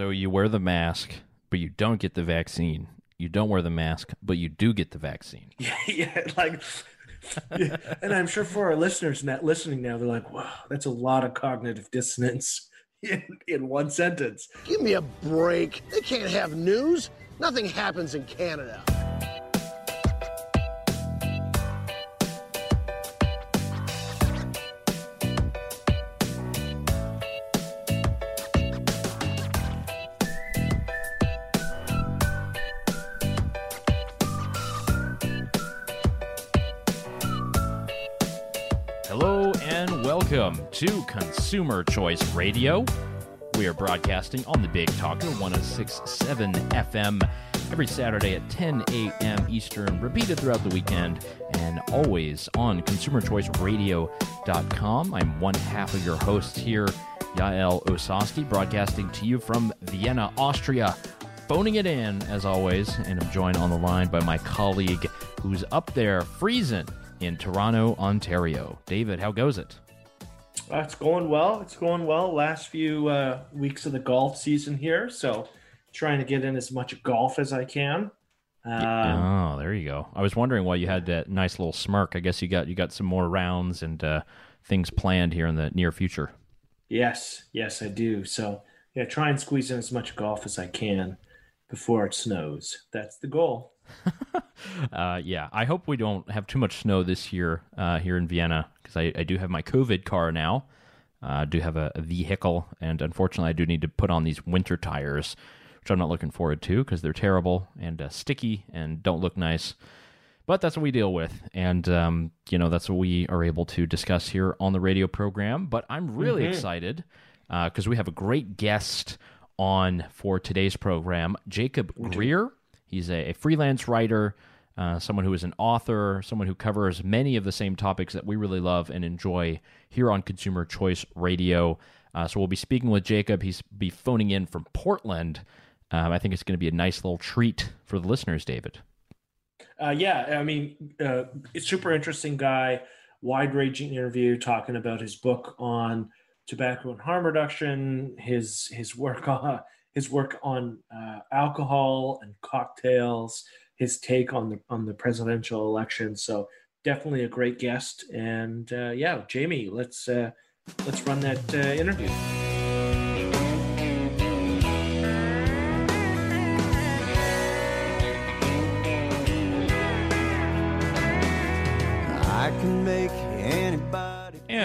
So you wear the mask, but you don't get the vaccine. You don't wear the mask, but you do get the vaccine. Yeah, yeah, like, yeah. and I'm sure for our listeners not listening now, they're like, "Wow, that's a lot of cognitive dissonance in, in one sentence." Give me a break. They can't have news. Nothing happens in Canada. To Consumer Choice Radio. We are broadcasting on the Big Talker 1067 FM every Saturday at 10 a.m. Eastern, repeated throughout the weekend, and always on consumerchoiceradio.com. I'm one half of your host here, Yael Ossowski, broadcasting to you from Vienna, Austria. Phoning it in, as always, and I'm joined on the line by my colleague who's up there freezing in Toronto, Ontario. David, how goes it? It's going well. It's going well. Last few uh, weeks of the golf season here, so trying to get in as much golf as I can. Um, oh, there you go. I was wondering why you had that nice little smirk. I guess you got you got some more rounds and uh, things planned here in the near future. Yes, yes, I do. So yeah, try and squeeze in as much golf as I can before it snows. That's the goal. uh, yeah, I hope we don't have too much snow this year uh, here in Vienna because I, I, do have my COVID car now. Uh, I do have a, a, vehicle, and unfortunately, I do need to put on these winter tires, which I'm not looking forward to because they're terrible and uh, sticky and don't look nice. But that's what we deal with, and um, you know that's what we are able to discuss here on the radio program. But I'm really mm-hmm. excited because we have a great guest on for today's program, Jacob Grier. He's a, a freelance writer, uh, someone who is an author, someone who covers many of the same topics that we really love and enjoy here on Consumer Choice Radio. Uh, so we'll be speaking with Jacob. He's be phoning in from Portland. Um, I think it's going to be a nice little treat for the listeners, David. Uh, yeah, I mean, uh, super interesting guy, wide ranging interview talking about his book on tobacco and harm reduction, his his work on his work on uh, alcohol and cocktails, his take on the on the presidential election. So definitely a great guest. And uh, yeah, Jamie, let's uh, let's run that uh, interview.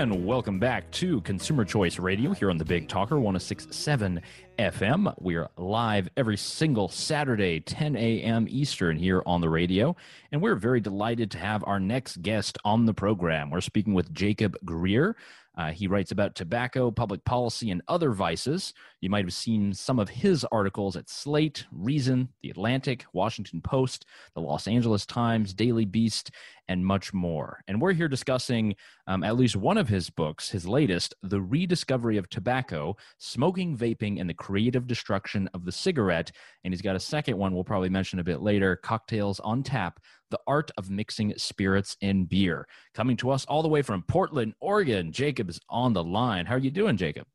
And welcome back to Consumer Choice Radio here on the Big Talker 1067 FM. We are live every single Saturday, 10 a.m. Eastern, here on the radio. And we're very delighted to have our next guest on the program. We're speaking with Jacob Grier. Uh, he writes about tobacco, public policy, and other vices. You might have seen some of his articles at Slate, Reason, The Atlantic, Washington Post, The Los Angeles Times, Daily Beast, and much more. And we're here discussing um, at least one of his books, his latest, The Rediscovery of Tobacco Smoking, Vaping, and the Creative Destruction of the Cigarette. And he's got a second one we'll probably mention a bit later Cocktails on Tap The Art of Mixing Spirits in Beer. Coming to us all the way from Portland, Oregon, Jacob is on the line. How are you doing, Jacob?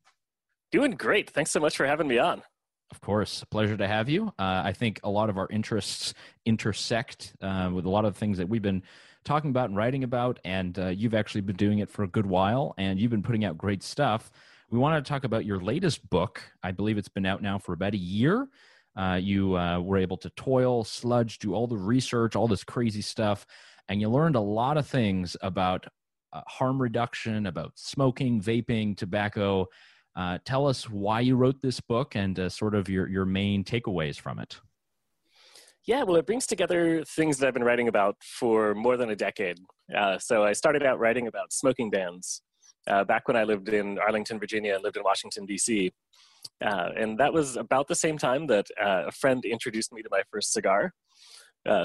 Doing great. Thanks so much for having me on. Of course, pleasure to have you. Uh, I think a lot of our interests intersect uh, with a lot of things that we've been talking about and writing about, and uh, you've actually been doing it for a good while, and you've been putting out great stuff. We wanted to talk about your latest book. I believe it's been out now for about a year. Uh, you uh, were able to toil, sludge, do all the research, all this crazy stuff, and you learned a lot of things about uh, harm reduction, about smoking, vaping, tobacco. Uh, tell us why you wrote this book and uh, sort of your, your main takeaways from it. Yeah, well, it brings together things that I've been writing about for more than a decade. Uh, so I started out writing about smoking bans uh, back when I lived in Arlington, Virginia, and lived in Washington, D.C. Uh, and that was about the same time that uh, a friend introduced me to my first cigar.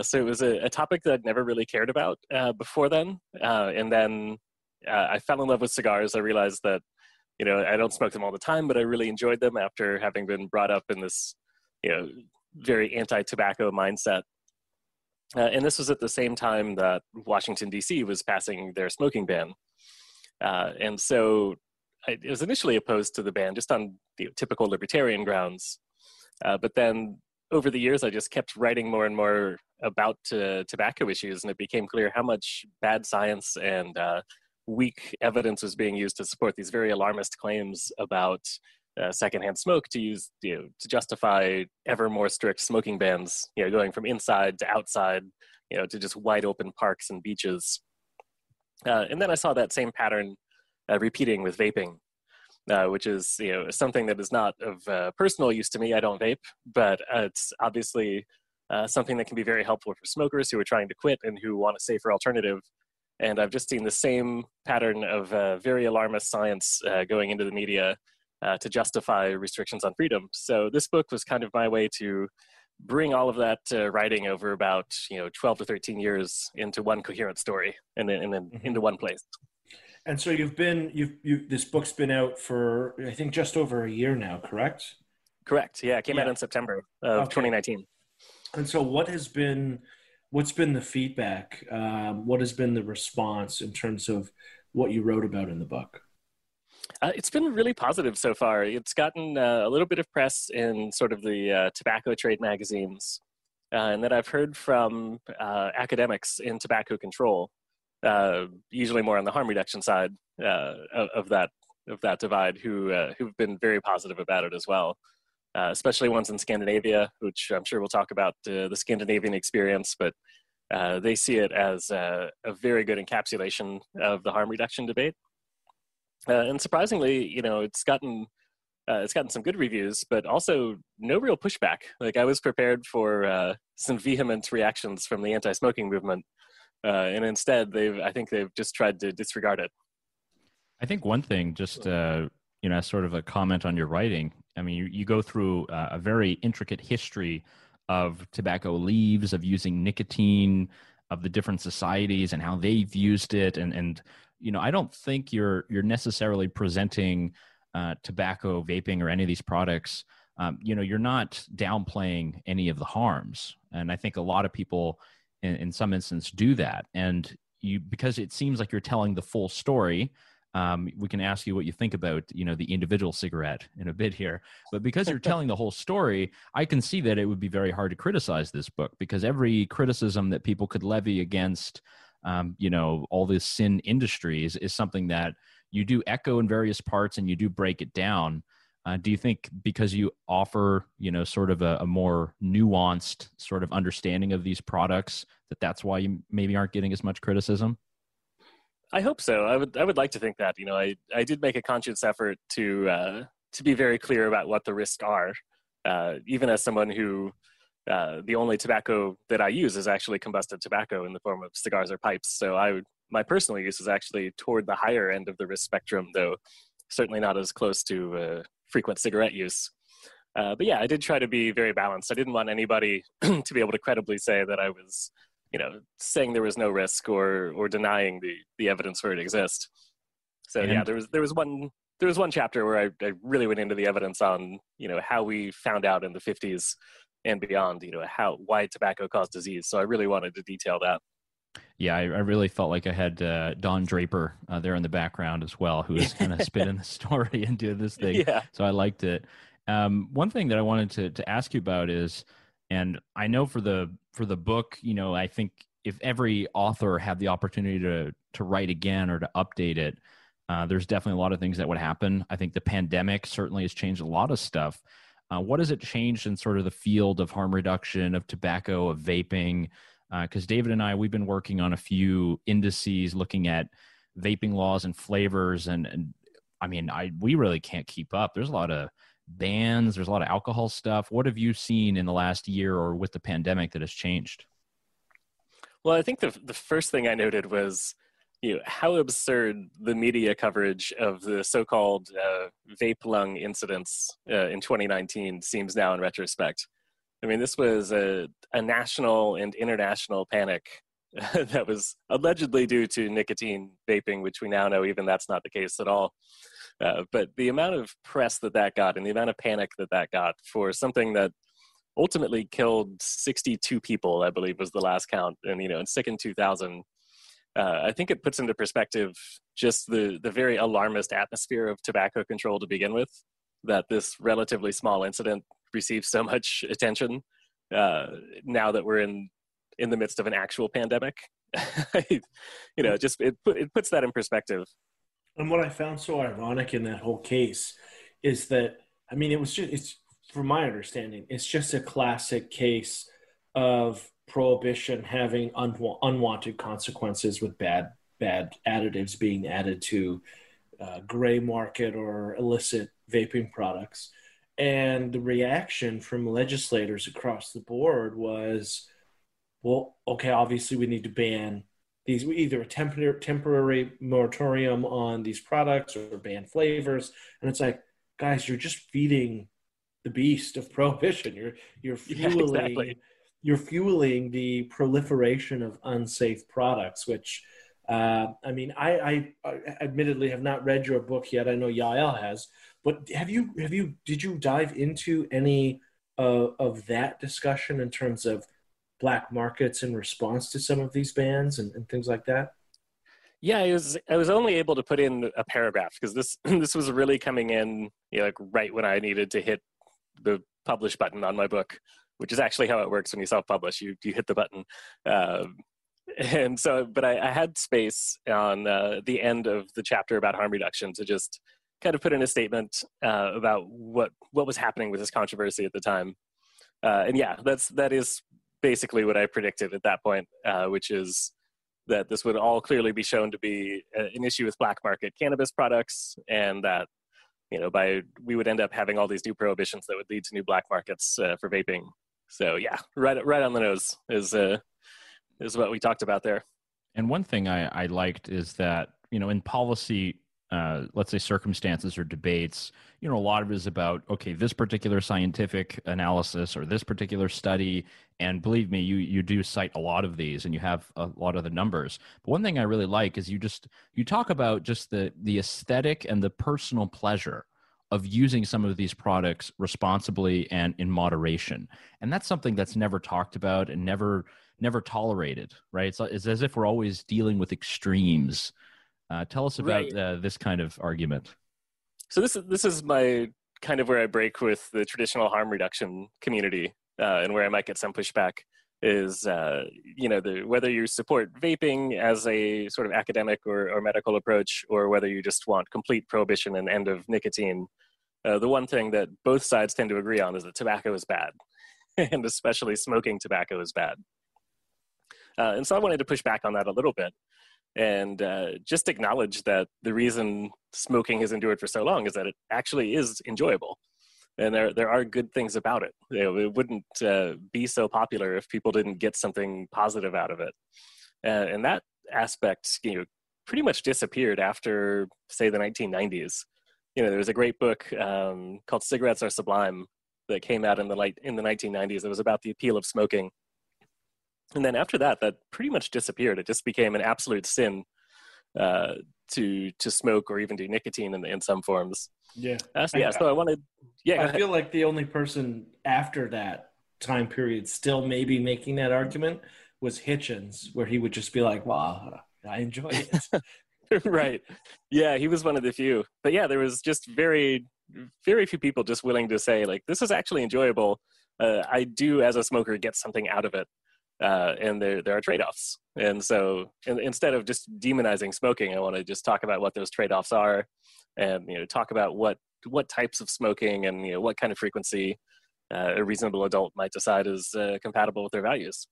So it was a, a, topic that I'd never really cared about before then. and then I fell in love with cigars. I realized that, you know, I don't smoke them all the time, but I really enjoyed them after having been brought up in this, you know, very anti-tobacco mindset. Uh, and this was at the same time that Washington D.C. was passing their smoking ban, uh, and so I was initially opposed to the ban just on you know, typical libertarian grounds. Uh, but then over the years, I just kept writing more and more about tobacco issues, and it became clear how much bad science and uh, weak evidence was being used to support these very alarmist claims about uh, secondhand smoke to use you know, to justify ever more strict smoking bans. You know, going from inside to outside, you know, to just wide open parks and beaches. Uh, and then I saw that same pattern uh, repeating with vaping, uh, which is you know something that is not of uh, personal use to me. I don't vape, but it's obviously uh, something that can be very helpful for smokers who are trying to quit and who want a safer alternative. And I've just seen the same pattern of uh, very alarmist science uh, going into the media uh, to justify restrictions on freedom. So this book was kind of my way to bring all of that uh, writing over about you know 12 to 13 years into one coherent story and then, and then mm-hmm. into one place. And so you've been you've you this book's been out for I think just over a year now, correct? Correct. Yeah, it came yeah. out in September of okay. 2019. And so, what has been what's been the feedback? Um, what has been the response in terms of what you wrote about in the book? Uh, it's been really positive so far. It's gotten uh, a little bit of press in sort of the uh, tobacco trade magazines, uh, and that I've heard from uh, academics in tobacco control, uh, usually more on the harm reduction side of, of, that of that divide, who who've been very positive about it as well uh, especially ones in Scandinavia, which I'm sure we'll talk about uh, the Scandinavian experience, but uh, they see it as a, a, very good encapsulation of the harm reduction debate. Uh, and surprisingly, you know, it's gotten uh, it's gotten some good reviews, but also no real pushback. Like I was prepared for uh, some vehement reactions from the anti-smoking movement, and instead, they've I think they've just tried to disregard it. I think one thing, just you know, as sort of a comment on your writing. I mean, you, you go through uh, a very intricate history of tobacco leaves, of using nicotine, of the different societies and how they've used it, and and you know, I don't think you're you're necessarily presenting uh, tobacco, vaping, or any of these products. Um, you know, you're not downplaying any of the harms, and I think a lot of people, in, in some instance, do that, and you because it seems like you're telling the full story um, we can ask you what you think about you know the individual cigarette in a bit here. But because you're telling the whole story i can see that it would be very hard to criticize this book because every criticism that people could levy against um, you know all this sin industries is something that you do echo in various parts and you do break it down. Uh, do you think because you offer you know sort of a, a more nuanced sort of understanding of these products that that's why you maybe aren't getting as much criticism I hope so. I would I would like to think that. You know, I, I did make a conscious effort to uh, to be very clear about what the risks are, uh, even as someone who uh, the only tobacco that I use is actually combusted tobacco in the form of cigars or pipes. So I would, my personal use is actually toward the higher end of the risk spectrum, though certainly not as close to uh, frequent cigarette use. Uh, but yeah, I did try to be very balanced. I didn't want anybody to be able to credibly say that I was you know saying there was no risk or or denying the the evidence for it exists so and, yeah there was there was one there was one chapter where I, I really went into the evidence on you know how we found out in the 50s and beyond you know how why tobacco caused disease so i really wanted to detail that yeah, I, I, really felt like I had uh, Don Draper uh, there in the background as well, who was kind of spinning the story and doing this thing. Yeah. So I liked it. Um, one thing that I wanted to to ask you about is, and I know for the for the book, you know, I think if every author had the opportunity to to write again or to update it, uh, there's definitely a lot of things that would happen. I think the pandemic certainly has changed a lot of stuff. Uh, what has it changed in sort of the field of harm reduction, of tobacco, of vaping? Because uh, David and I, we've been working on a few indices looking at vaping laws and flavors, and, and I mean, I we really can't keep up. There's a lot of bans there's a lot of alcohol stuff. What have you seen in the last year or with the pandemic that has changed? Well i think the, the first thing i noted was you know how absurd the media coverage of the so-called uh, vape lung incidents uh, in 2019 seems now in retrospect. I mean this was a, a national and international panic that was allegedly due to nicotine vaping which we now know even that's not the case at all uh, but the amount of press that that got and the amount of panic that that got for something that ultimately killed 62 people, I believe was the last count, and you know, in sick in 2000. Uh, I think it puts into perspective just the the very alarmist atmosphere of tobacco control to begin with. That this relatively small incident receive so much attention uh, now that we're in in the midst of an actual pandemic. you know, just it it puts that in perspective. And what I found so ironic in that whole case is that I mean, it was just it's from my understanding, it's just a classic case of prohibition having unwa- unwanted consequences with bad bad additives being added to uh, gray market or illicit vaping products. And the reaction from legislators across the board was, well, okay, obviously we need to ban these, either a tempor- temporary moratorium on these products or ban flavors. And it's like, guys, you're just feeding the beast of prohibition. You're you're fueling yeah, exactly. you're fueling the proliferation of unsafe products, which uh, I mean, I, I, admittedly have not read your book yet. I know Yael has, but have you have you did you dive into any uh, of that discussion in terms of black markets in response to some of these bans and, and things like that? Yeah, I was I was only able to put in a paragraph because this this was really coming in you know, like right when I needed to hit the publish button on my book, which is actually how it works when you self-publish. You you hit the button, um, and so but I, I had space on uh, the end of the chapter about harm reduction to just kind of put in a statement uh, about what what was happening with this controversy at the time. Uh, and yeah, that's that is basically what I predicted at that point, uh, which is that this would all clearly be shown to be an issue with black market cannabis products, and that you know by we would end up having all these new prohibitions that would lead to new black markets uh, for vaping. So yeah, right right on the nose is uh, is what we talked about there. And one thing I, I liked is that you know in policy uh, let's say circumstances or debates you know a lot of it is about okay this particular scientific analysis or this particular study. And believe me you you do cite a lot of these and you have a lot of the numbers. But one thing i really like is you just you talk about just the the aesthetic and the personal pleasure of using some of these products responsibly and in moderation. And that's something that's never talked about and never never tolerated right? It's, it's as if we're always dealing with extremes uh, tell us about right. uh, this kind of argument. So this is this is my kind of where I break with the traditional harm reduction community, uh, and where I might get some pushback is uh, you know the, whether you support vaping as a sort of academic or, or, medical approach, or whether you just want complete prohibition and end of nicotine. Uh, the one thing that both sides tend to agree on is that tobacco is bad, and especially smoking tobacco is bad. Uh, and so I wanted to push back on that a little bit and uh, just acknowledge that the reason smoking has endured for so long is that it actually is enjoyable and there there are good things about it. You know, it wouldn't uh, be so popular if people didn't get something positive out of it, uh, and that aspect, you know, pretty much disappeared after say the 1990s. You know, there was a great book um, called "Cigarettes Are Sublime" that came out in the light in the 1990s. It was about the appeal of smoking, and then after that that pretty much disappeared. It just became an absolute sin uh, to to smoke or even do nicotine in, in some forms. Yeah. Uh, so, yeah so i wanted yeah i feel like the only person after that time period still maybe making that argument was hitchens where he would just be like wow i enjoy it. Right. Yeah he was one of the few. But yeah there was just very very few people just willing to say like this is actually enjoyable. Uh, i do as a smoker get something out of it uh, and there there are trade-offs. And so in, instead of just demonizing smoking, I want to just talk about what those trade-offs are, and you know talk about what what types of smoking and you know what kind of frequency uh, a reasonable adult might decide is uh, compatible with their values.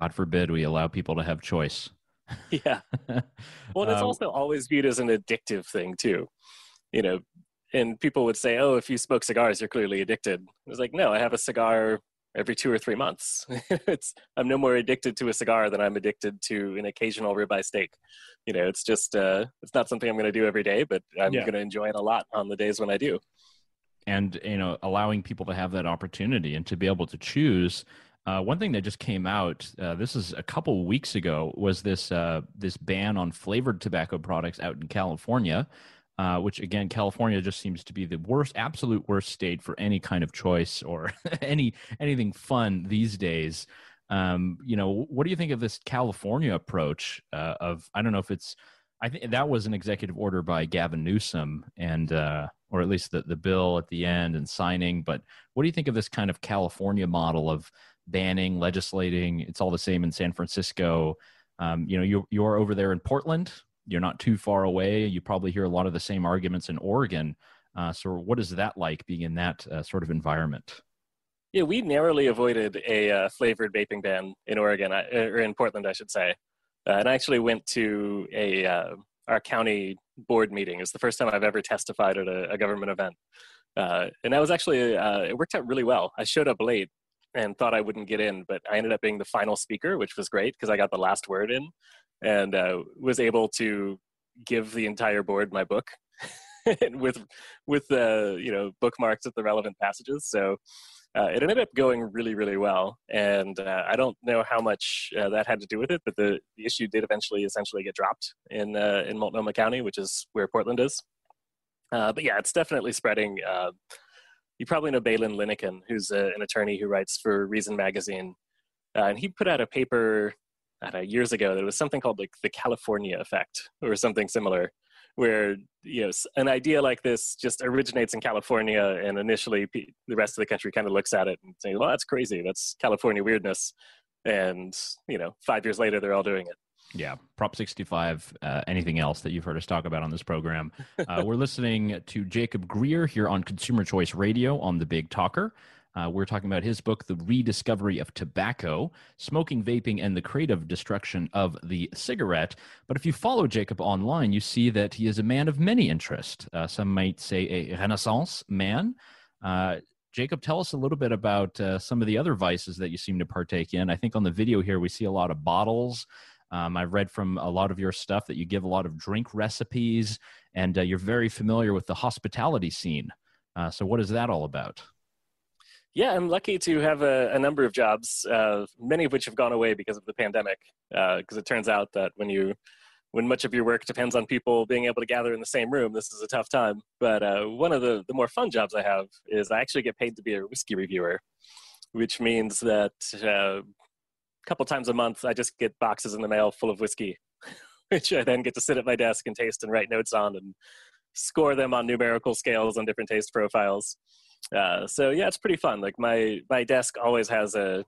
God forbid we allow people to have choice. yeah. Well, it's um, also always viewed as an addictive thing too. You know, and people would say, "Oh, if you smoke cigars, you're clearly addicted." It's like, no, I have a cigar every two or three months. it's I'm no more addicted to a cigar than I'm addicted to an occasional ribeye steak. You know, it's just uh, it's not something I'm going to do every day, but I'm yeah. going to enjoy it a lot on the days when I do. And you know, allowing people to have that opportunity and to be able to choose. Uh, one thing that just came out, uh, this is a couple weeks ago, was this uh, this ban on flavored tobacco products out in California uh, which again, California just seems to be the worst, absolute worst state for any kind of choice or any anything fun these days. Um, you know, what do you think of this California approach uh, of? I don't know if it's. I think that was an executive order by Gavin Newsom, and uh, or at least the, the bill at the end and signing. But what do you think of this kind of California model of banning, legislating? It's all the same in San Francisco. Um, you know, you, you're over there in Portland. You're not too far away. You probably hear a lot of the same arguments in Oregon. Uh, so, what is that like being in that uh, sort of environment? Yeah, we narrowly avoided a uh, flavored vaping ban in Oregon, uh, or in Portland, I should say. Uh, and I actually went to a uh, our county board meeting. It's the first time I've ever testified at a, a government event, and that was actually it worked out really well. I showed up late and thought I wouldn't get in, but I ended up being the final speaker, which was great because I got the last word in, and was able to give the entire board my book with with the uh, you know bookmarks at the relevant passages. So uh, it ended up going really really well, and uh, I don't know how much uh, that had to do with it, but the, the issue did eventually essentially get dropped in uh, in Multnomah County, which is where Portland is. Uh, but yeah, it's definitely spreading. You probably know Baylen Linnekin, who's a, an attorney who writes for Reason magazine, uh, and he put out a paper know, years ago that was something called like the California effect or something similar where you know an idea like this just originates in California, and initially the rest of the country kind of looks at it and saying, "Well, that's crazy. That's California weirdness," and you know, five years later, they're all doing it. Yeah, Prop 65, uh, anything else that you've heard us talk about on this program. Uh, we're listening to Jacob Grier here on Consumer Choice Radio on The Big Talker. Uh, we're talking about his book, The Rediscovery of Tobacco Smoking, Vaping, and the Creative Destruction of the Cigarette. But if you follow Jacob online, you see that he is a man of many interests. Uh, some might say a Renaissance man. Uh, Jacob, tell us a little bit about uh, some of the other vices that you seem to partake in. I think on the video here, we see a lot of bottles. Um, I've read from a lot of your stuff that you give a lot of drink recipes, and uh, you're very familiar with the hospitality scene. Uh, so, what is that all about? Yeah, I'm lucky to have a, a number of jobs, uh, many of which have gone away because of the pandemic. Because uh, it turns out that when you, when much of your work depends on people being able to gather in the same room, this is a tough time. But uh, one of the the more fun jobs I have is I actually get paid to be a whiskey reviewer, which means that uh, couple times a month I just get boxes in the mail full of whiskey, which I then get to sit at my desk and taste and write notes on and score them on numerical scales on different taste profiles. Uh, so yeah, it's pretty fun. Like my my desk always has a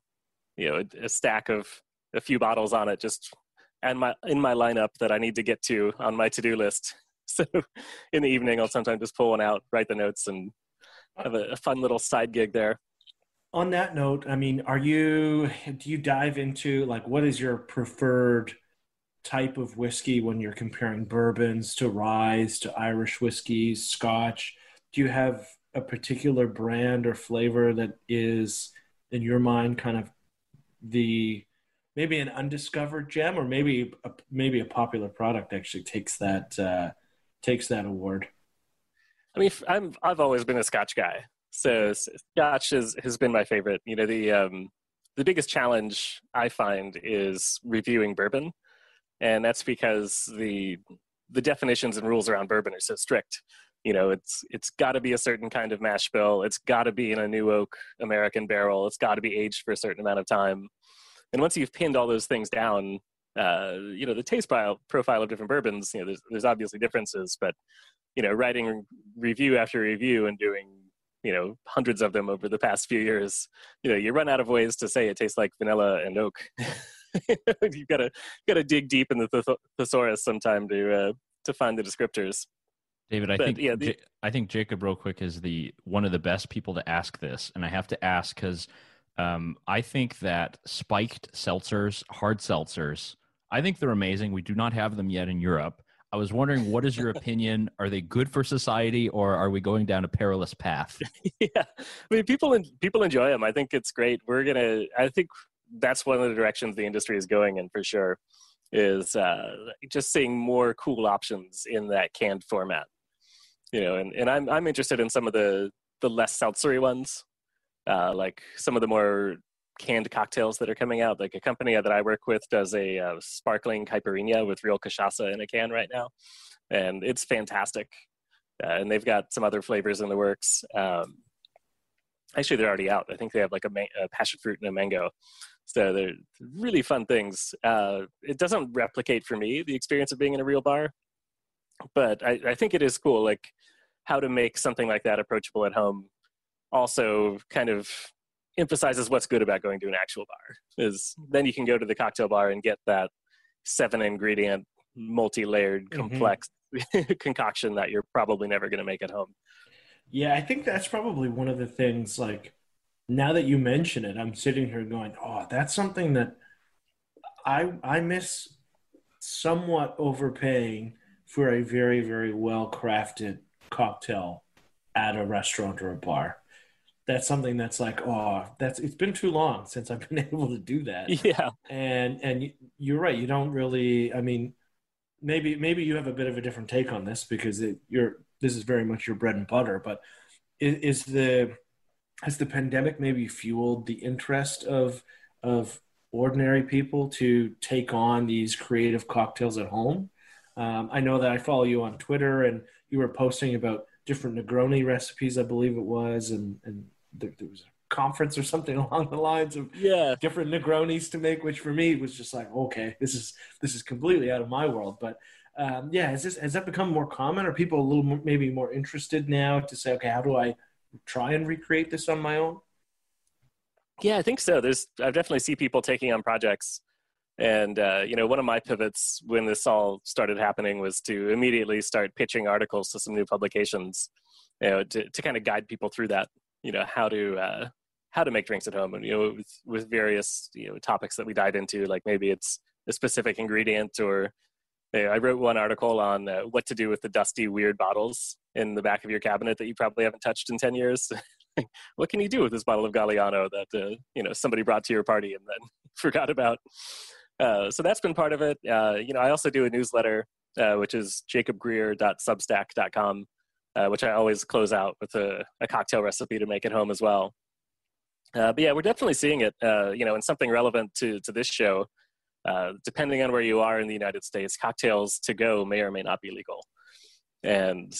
you know a, a stack of a few bottles on it, just and my in my lineup that I need to get to on my to do list. So in the evening, I'll sometimes just pull one out, write the notes, and have a, a fun little side gig there. On that note, I mean, are you do you dive into like what is your preferred type of whiskey when you're comparing bourbons to rye to Irish whiskeys, Scotch? Do you have a particular brand or flavor that is in your mind kind of the maybe an undiscovered gem or maybe a, maybe a popular product actually takes that uh, takes that award i mean i'm i've always been a scotch guy so scotch is, has been my favorite. You know the um, the biggest challenge i find is reviewing bourbon. And that's because the the definitions and rules around bourbon are so strict. You know it's it's got to be a certain kind of mash bill. It's got to be in a new oak american barrel. It's got to be aged for a certain amount of time. And once you've pinned all those things down uh, you know the taste profile, profile of different bourbons you know there's, there's obviously differences. But you know writing review after review and doing you know hundreds of them over the past few years you know you run out of ways to say it tastes like vanilla and oak you've got to got to dig deep in the thesaurus sometime to uh, to find the descriptors David, I but, think yeah, the, J- I think Jacob real quick is the one of the best people to ask this, and I have to ask because um, I think that spiked seltzers, hard seltzers, I think they're amazing. We do not have them yet in Europe. I was wondering, what is your opinion? Are they good for society, or are we going down a perilous path? yeah, I mean, people people enjoy them. I think it's great. We're gonna. I think that's one of the directions the industry is going in for sure. Is uh, just seeing more cool options in that canned format you know, and, and I'm I'm interested in some of the the less seltzery ones, uh, like some of the more canned cocktails that are coming out. Like a company that I work with does a uh, sparkling caipirinha with real cachaça in a can right now, and it's fantastic. Uh, and they've got some other flavors in the works. Um, actually, they're already out. I think they have like a, a, passion fruit and a mango. So they're really fun things. Uh, it doesn't replicate for me the experience of being in a real bar, but I, I think it is cool. Like how to make something like that approachable at home also kind of emphasizes what's good about going to an actual bar is then you can go to the cocktail bar and get that seven ingredient multi-layered mm-hmm. complex concoction that you're probably never going to make at home yeah i think that's probably one of the things like now that you mention it i'm sitting here going oh that's something that i i miss somewhat overpaying for a very very well crafted cocktail at a restaurant or a bar that's something that's like oh that's it's been too long since i've been able to do that. Yeah. And and you're right you don't really i mean maybe maybe you have a bit of a different take on this because it, you're this is very much your bread and butter but is, is the has the pandemic maybe fueled the interest of of ordinary people to take on these creative cocktails at home? Um, i know that i follow you on twitter and you were posting about different negroni recipes i believe it was and and there, there was a conference or something along the lines of yeah different Negronis to make, which for me was just like, okay, this is this is completely out of my world. But um, yeah, has this has that become more common? Are people a little more, maybe more interested now to say, okay, how do I try and recreate this on my own? Yeah, I think so. There's I definitely see people taking on projects. And uh, you know, one of my pivots when this all started happening was to immediately start pitching articles to some new publications, you know, to, to kind of guide people through that you know how to uh, how to make drinks at home and you know with, with various you know topics that we dive into like maybe it's a specific ingredient or you know, I wrote one article on uh, what to do with the dusty weird bottles in the back of your cabinet that you probably haven't touched in 10 years. What can you do with this bottle of Galliano that uh, you know somebody brought to your party and then forgot about? Uh, so that's been part of it. Uh, you know I also do a newsletter uh, which is jacobgrier.substack.com uh, which I always close out with a, a, cocktail recipe to make at home as well. Uh, but yeah, we're definitely seeing it, uh, you know, in something relevant to, to this show. Uh, depending on where you are in the United States, cocktails to go may or may not be legal. And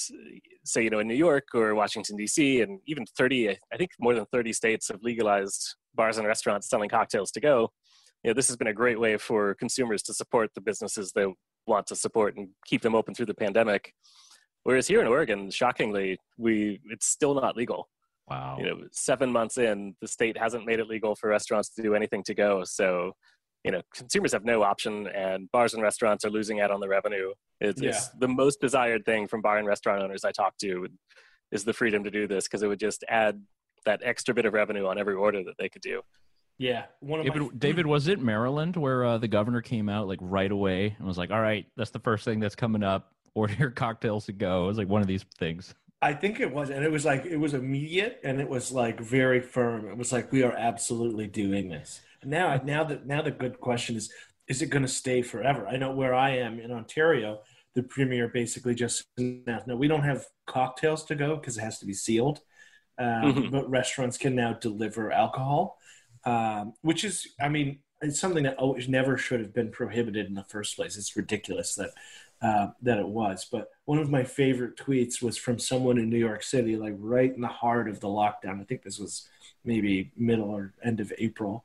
so, you know, in New York or Washington, D.C., and even 30, I think more than 30 states have legalized bars and restaurants selling cocktails to go. You know, this has been a great way for consumers to support the businesses they want to support and keep them open through the pandemic. Whereas here in Oregon, shockingly, we it's still not legal. Wow. You know, seven months in, the state hasn't made it legal for restaurants to do anything to go. So, you know, consumers have no option, and bars and restaurants are losing out on the revenue. It's, yeah. it's the most desired thing from bar and restaurant owners I talk to is the freedom to do this because it would just add that extra bit of revenue on every order that they could do. Yeah, one of David, my... David was it Maryland where uh, the governor came out like right away and was like, "All right, that's the first thing that's coming up order your cocktails to go. It was like one of these things. I think it was, and it was like it was immediate, and it was like very firm. It was like we are absolutely doing this. Now, now that now the good question is, is it going to stay forever? I know where I am in Ontario, the premier basically just announced, no, we don't have cocktails to go because it has to be sealed, um, mm-hmm. but restaurants can now deliver alcohol, um, which is, I mean, it's something that always never should have been prohibited in the first place. It's ridiculous that uh, that it was. But one of my favorite tweets was from someone in New York City, like right in the heart of the lockdown. I think this was maybe middle or end of April,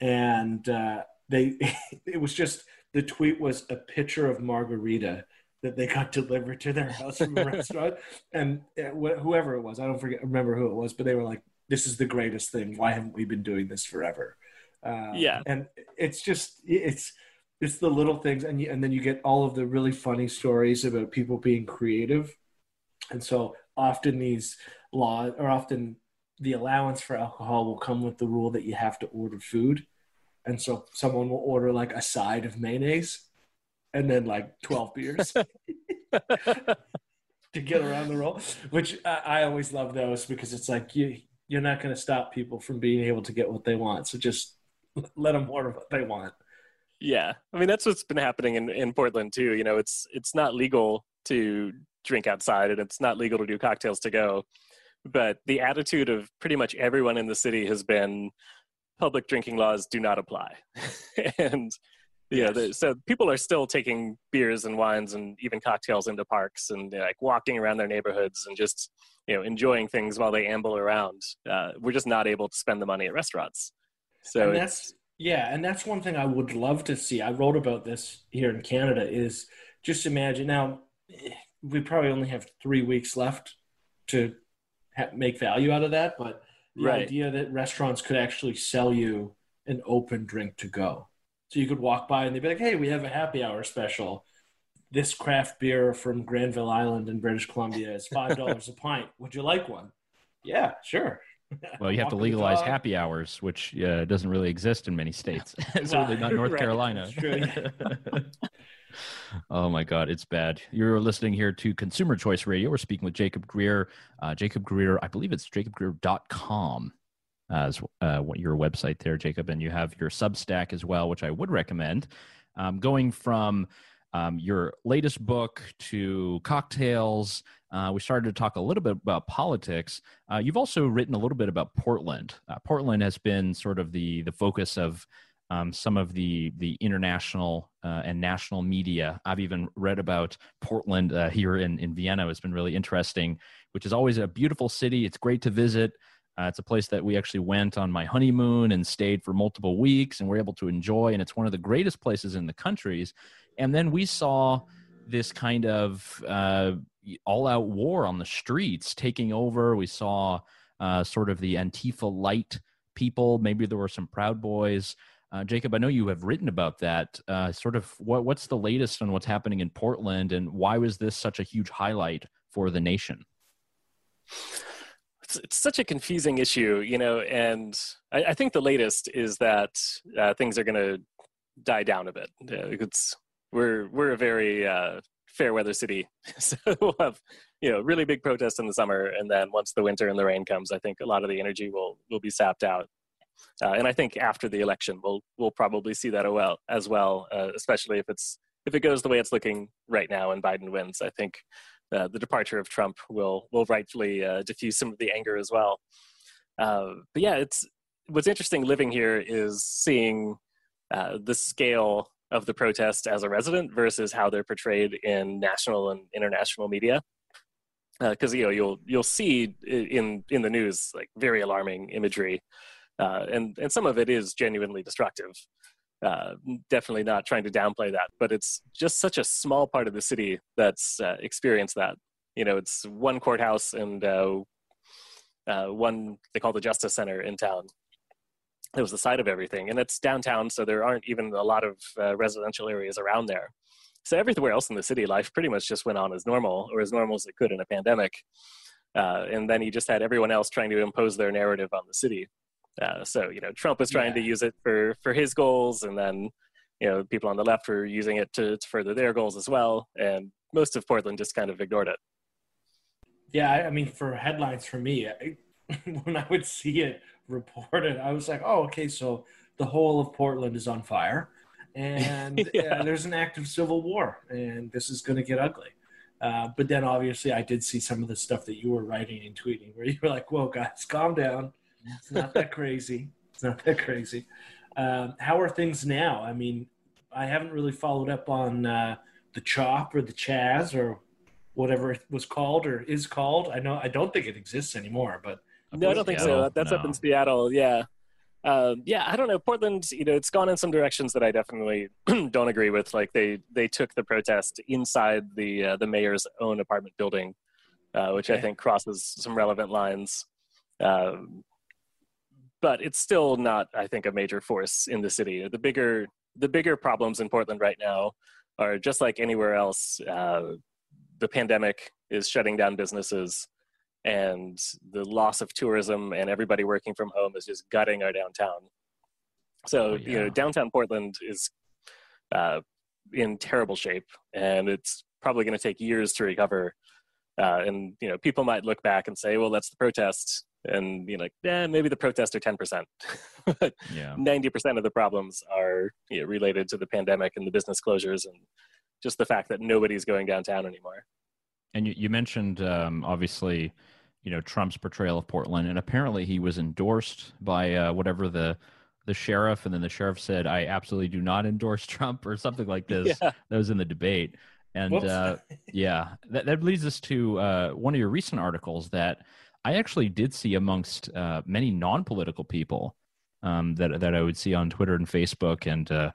and uh, they it was just the tweet was a picture of margarita that they got delivered to their house from a restaurant, and uh, whoever it was, I don't forget remember who it was, but they were like, "This is the greatest thing. Why haven't we been doing this forever?" Uh, yeah, and it's just it's it's the little things and you, and then you get all of the really funny stories about people being creative. And so often these laws or often the allowance for alcohol will come with the rule that you have to order food. And so someone will order like a side of mayonnaise and then like 12 beers to get around the rule which I, I always love those because it's like you you're not going to stop people from being able to get what they want. So just let them order what they want yeah, I mean that's what's been happening in, in Portland too. You know, it's it's not legal to drink outside, and it's not legal to do cocktails to go. But the attitude of pretty much everyone in the city has been public drinking laws do not apply, and yeah, yes. so people are still taking beers and wines and even cocktails into parks and like walking around their neighborhoods and just you know enjoying things while they amble around. Uh, we're just not able to spend the money at restaurants. So and that's yeah, and that's one thing I would love to see. I wrote about this here in Canada. Is just imagine now eh, we probably only have three weeks left to ha- make value out of that, but the Right. idea that restaurants could actually sell you an open drink to go. So you could walk by and they'd be like, hey, we have a happy hour special. This craft beer from Granville Island in British Columbia is $5 a pint. Would you like one? Yeah, sure. Well, you have to legalize happy hours, which uh, doesn't really exist in many states. Certainly not North Right. Carolina. That's true, yeah. oh my God, it's bad. You're listening here to Consumer Choice Radio. We're speaking with Jacob Grier. Uh, Jacob Grier, I believe it's jacobgrier.com as uh, what your website there, Jacob, and you have your Substack as well, which I would recommend. Um, going from um, your latest book to cocktails, uh, we started to talk a little bit about politics. Uh, you've also written a little bit about Portland. Uh, Portland has been sort of the the focus of um, some of the the international uh, and national media. I've even read about Portland uh, here in in Vienna. It's been really interesting, which is always a beautiful city. It's great to visit. Uh, it's a place that we actually went on my honeymoon and stayed for multiple weeks, and we're able to enjoy. And it's one of the greatest places in the countries. And then we saw this kind of uh, all-out war on the streets taking over. We saw uh, sort of the Antifa light people. Maybe there were some Proud Boys. Uh, Jacob, I know you have written about that. Uh, sort of what, what's the latest on what's happening in Portland, and why was this such a huge highlight for the nation? it's, it's such a confusing issue, you know, and I, I think the latest is that uh, things are going to die down a bit. Uh, it's we're we're a very uh, fair weather city, so we'll have you know really big protests in the summer, and then once the winter and the rain comes, I think a lot of the energy will will be sapped out. Uh, and I think after the election, we'll we'll probably see that as well, as well uh, especially if it's if it goes the way it's looking right now and Biden wins. I think uh, the departure of Trump will will rightfully uh, diffuse some of the anger as well. Uh, but yeah, it's what's interesting living here is seeing uh, the scale of the protest as a resident versus how they're portrayed in national and international media. Because you know you'll you'll see in in the news like very alarming imagery, uh, and and some of it is genuinely destructive. Uh, definitely not trying to downplay that, but it's just such a small part of the city that's uh, experienced that. You know, it's one courthouse and uh, uh, one they call the Justice Center in town. It was the site of everything, and it's downtown, so there aren't even a lot of uh, residential areas around there. So everywhere else in the city, life pretty much just went on as normal, or as normal as it could in a pandemic. Uh, and then you just had everyone else trying to impose their narrative on the city. Uh, so you know, Trump was trying to use it for for his goals, and then you know, people on the left were using it to, to further their goals as well. And most of Portland just kind of ignored it. Yeah, I, I mean, for headlines for me, I, when I would see it reported, I was like, oh, okay, so the whole of Portland is on fire, and Yeah. uh, there's an active civil war, and this is going to get ugly. Uh, but then obviously, I did see some of the stuff that you were writing and tweeting where you were like, whoa, guys, calm down. It's not that crazy. It's not that crazy. Um, how are things now? I mean, I haven't really followed up on uh, the Chop or the Chaz or whatever it was called or is called. I know I don't think it exists anymore, but No, I don't think so. Seattle? That's up in Seattle. Yeah. Um, yeah, I don't know. Portland, you know, it's gone in some directions that I definitely don't agree with. Like they they took the protest inside the uh, the mayor's own apartment building, uh, which I think crosses some relevant lines. Um, but it's still not, I think, a major force in the city. The bigger the bigger problems in Portland right now are just like anywhere else. Uh, the pandemic is shutting down businesses and the loss of tourism and everybody working from home is just gutting our downtown. So Oh, you know, downtown Portland is uh, in terrible shape, and it's probably going to take years to recover. Uh, and you know, people might look back and say, "Well, that's the protest," and you know, like, yeah, maybe the protests are ten percent, but ninety percent of the problems are you know, related to the pandemic and the business closures and just the fact that nobody's going downtown anymore. And you, you mentioned um, obviously, you know, Trump's portrayal of Portland, and apparently he was endorsed by uh, whatever the the sheriff, and then the sheriff said, "I absolutely do not endorse Trump" or something like this. Yeah. That was in the debate, and uh, yeah, that that leads us to uh, one of your recent articles that I actually did see amongst uh, many non-political people um, that that I would see on Twitter and Facebook, and uh,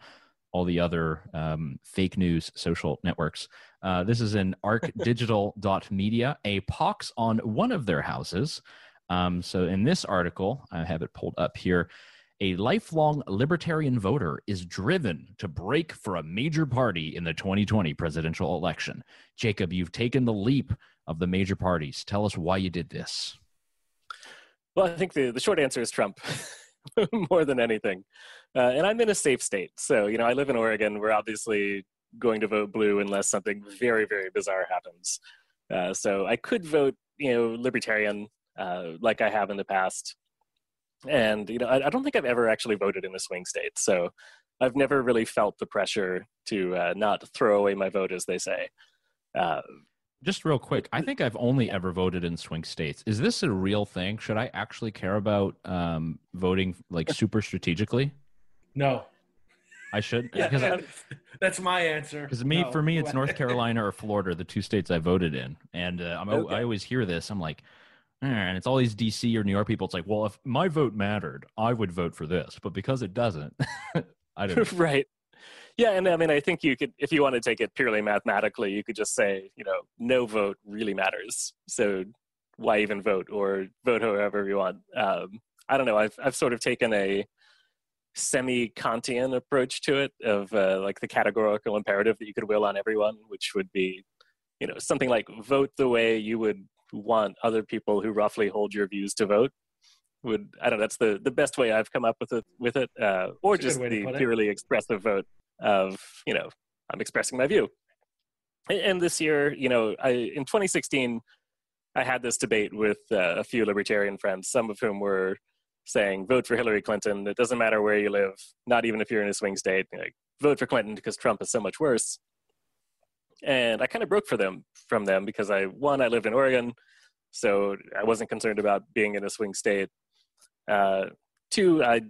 all the other um, fake news social networks. Uh, this is an arcdigital.media, a pox on one of their houses. Um, so in this article, I have it pulled up here. A lifelong libertarian voter is driven to break for a major party in the 2020 presidential election. Jacob, you've taken the leap of the major parties. Tell us why you did this. Well, I think the, the short answer is Trump more than anything. Uh, and I'm in a safe state. So, you know, I live in Oregon. We're obviously going to vote blue unless something very, very bizarre happens. Uh, so I could vote, you know, libertarian uh, like I have in the past. And, you know, I, I, don't think I've ever actually voted in a swing state. So I've never really felt the pressure to uh, not throw away my vote, as they say. Just real quick, I think I've only ever voted in swing states. Is this a real thing? Should I actually care about um, voting like super strategically? No. I should. yeah, that, that's my answer. Because me, no. for me, it's North Carolina or Florida, the two states I voted in, and uh, okay. i always hear this. I'm like, eh, and it's all these DC or New York people. It's like, well, if my vote mattered, I would vote for this, but because it doesn't, I don't. right. Yeah, and I mean, I think you could, if you want to take it purely mathematically, you could just say, you know, no vote really matters. So why even vote, or vote however you want. Um, I don't know. I've I've sort of taken a semi-Kantian approach to it of uh, like the categorical imperative that you could will on everyone, which would be, you know, something like vote the way you would want other people who roughly hold your views to vote. Would I don't know? That's the the best way I've come up with it with it, uh, or that's just the purely expressive vote of you know I'm expressing my view. And this year, you know, I in 2016, I had this debate with uh, a few libertarian friends, some of whom were saying vote for Hillary Clinton. It doesn't matter where you live, not even if you're in a swing state. Like, vote for Clinton because Trump is so much worse. And I kind of broke for them from them because I one I lived in Oregon, so I wasn't concerned about being in a swing state. Uh, two, I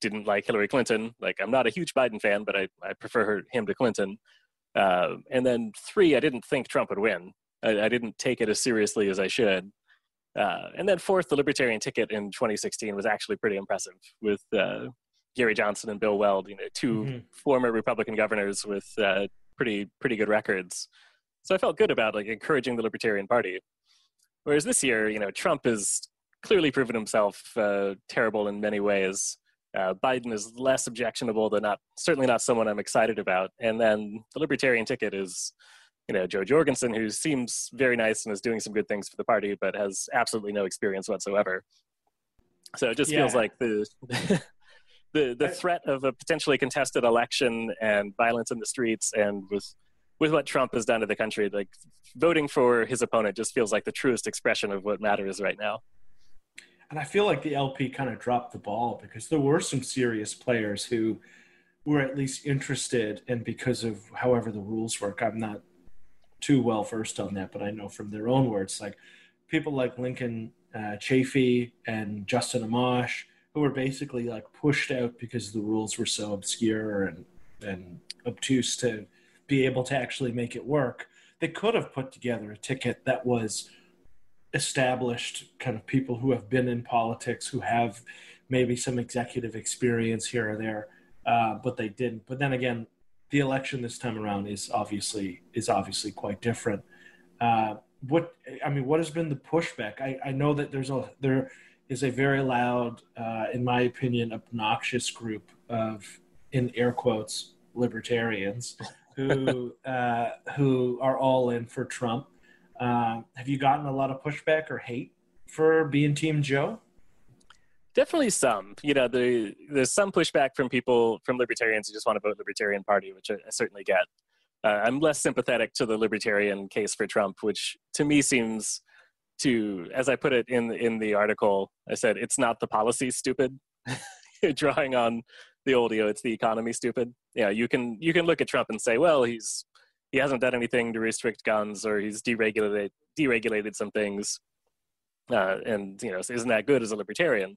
didn't like Hillary Clinton. Like I'm not a huge Biden fan, but I, I prefer her, him to Clinton. Uh, and then three, I didn't think Trump would win. I, I didn't take it as seriously as I should. Uh, and then fourth, the Libertarian ticket in 2016 was actually pretty impressive with uh, Gary Johnson and Bill Weld, you know, 2 mm-hmm. former Republican governors with uh, pretty pretty good records. So I felt good about like encouraging the Libertarian Party. Whereas this year, you know, Trump has clearly proven himself uh, terrible in many ways. Uh, Biden is less objectionable than not, certainly not someone I'm excited about. And then the Libertarian ticket is you know Jo Jorgensen, who seems very nice and is doing some good things for the party, but has absolutely no experience whatsoever. So it just yeah. feels like the the the threat of a potentially contested election and violence in the streets, and with with what Trump has done to the country, like voting for his opponent just feels like the truest expression of what matters right now. And I feel like the LP kind of dropped the ball because there were some serious players who were at least interested, and because of however the rules work, I'm not too well versed on that, but I know from their own words, like people like Lincoln uh, Chafee and Justin Amash, who were basically like pushed out because the rules were so obscure and and obtuse to be able to actually make it work. They could have put together a ticket that was established kind of people who have been in politics, who have maybe some executive experience here or there, uh, but they didn't. But then again, the election this time around is obviously is obviously quite different. Uh, what I mean, what has been the pushback? I, I know that there's a there is a very loud, uh, in my opinion, obnoxious group of in air quotes libertarians who uh, who are all in for Trump. Uh, have you gotten a lot of pushback or hate for being Team Joe? definitely some. You know, the, there's some pushback from people from libertarians who just want to vote Libertarian Party, which I, I certainly get. Uh, I'm less sympathetic to the libertarian case for Trump, which to me seems to, as I put it in in the article, I said it's not the policy stupid, drawing on the old, it's the economy stupid. Yeah, you can you can look at Trump and say, well, he's he hasn't done anything to restrict guns, or he's deregulated deregulated some things, uh, and you know, isn't that good as a libertarian?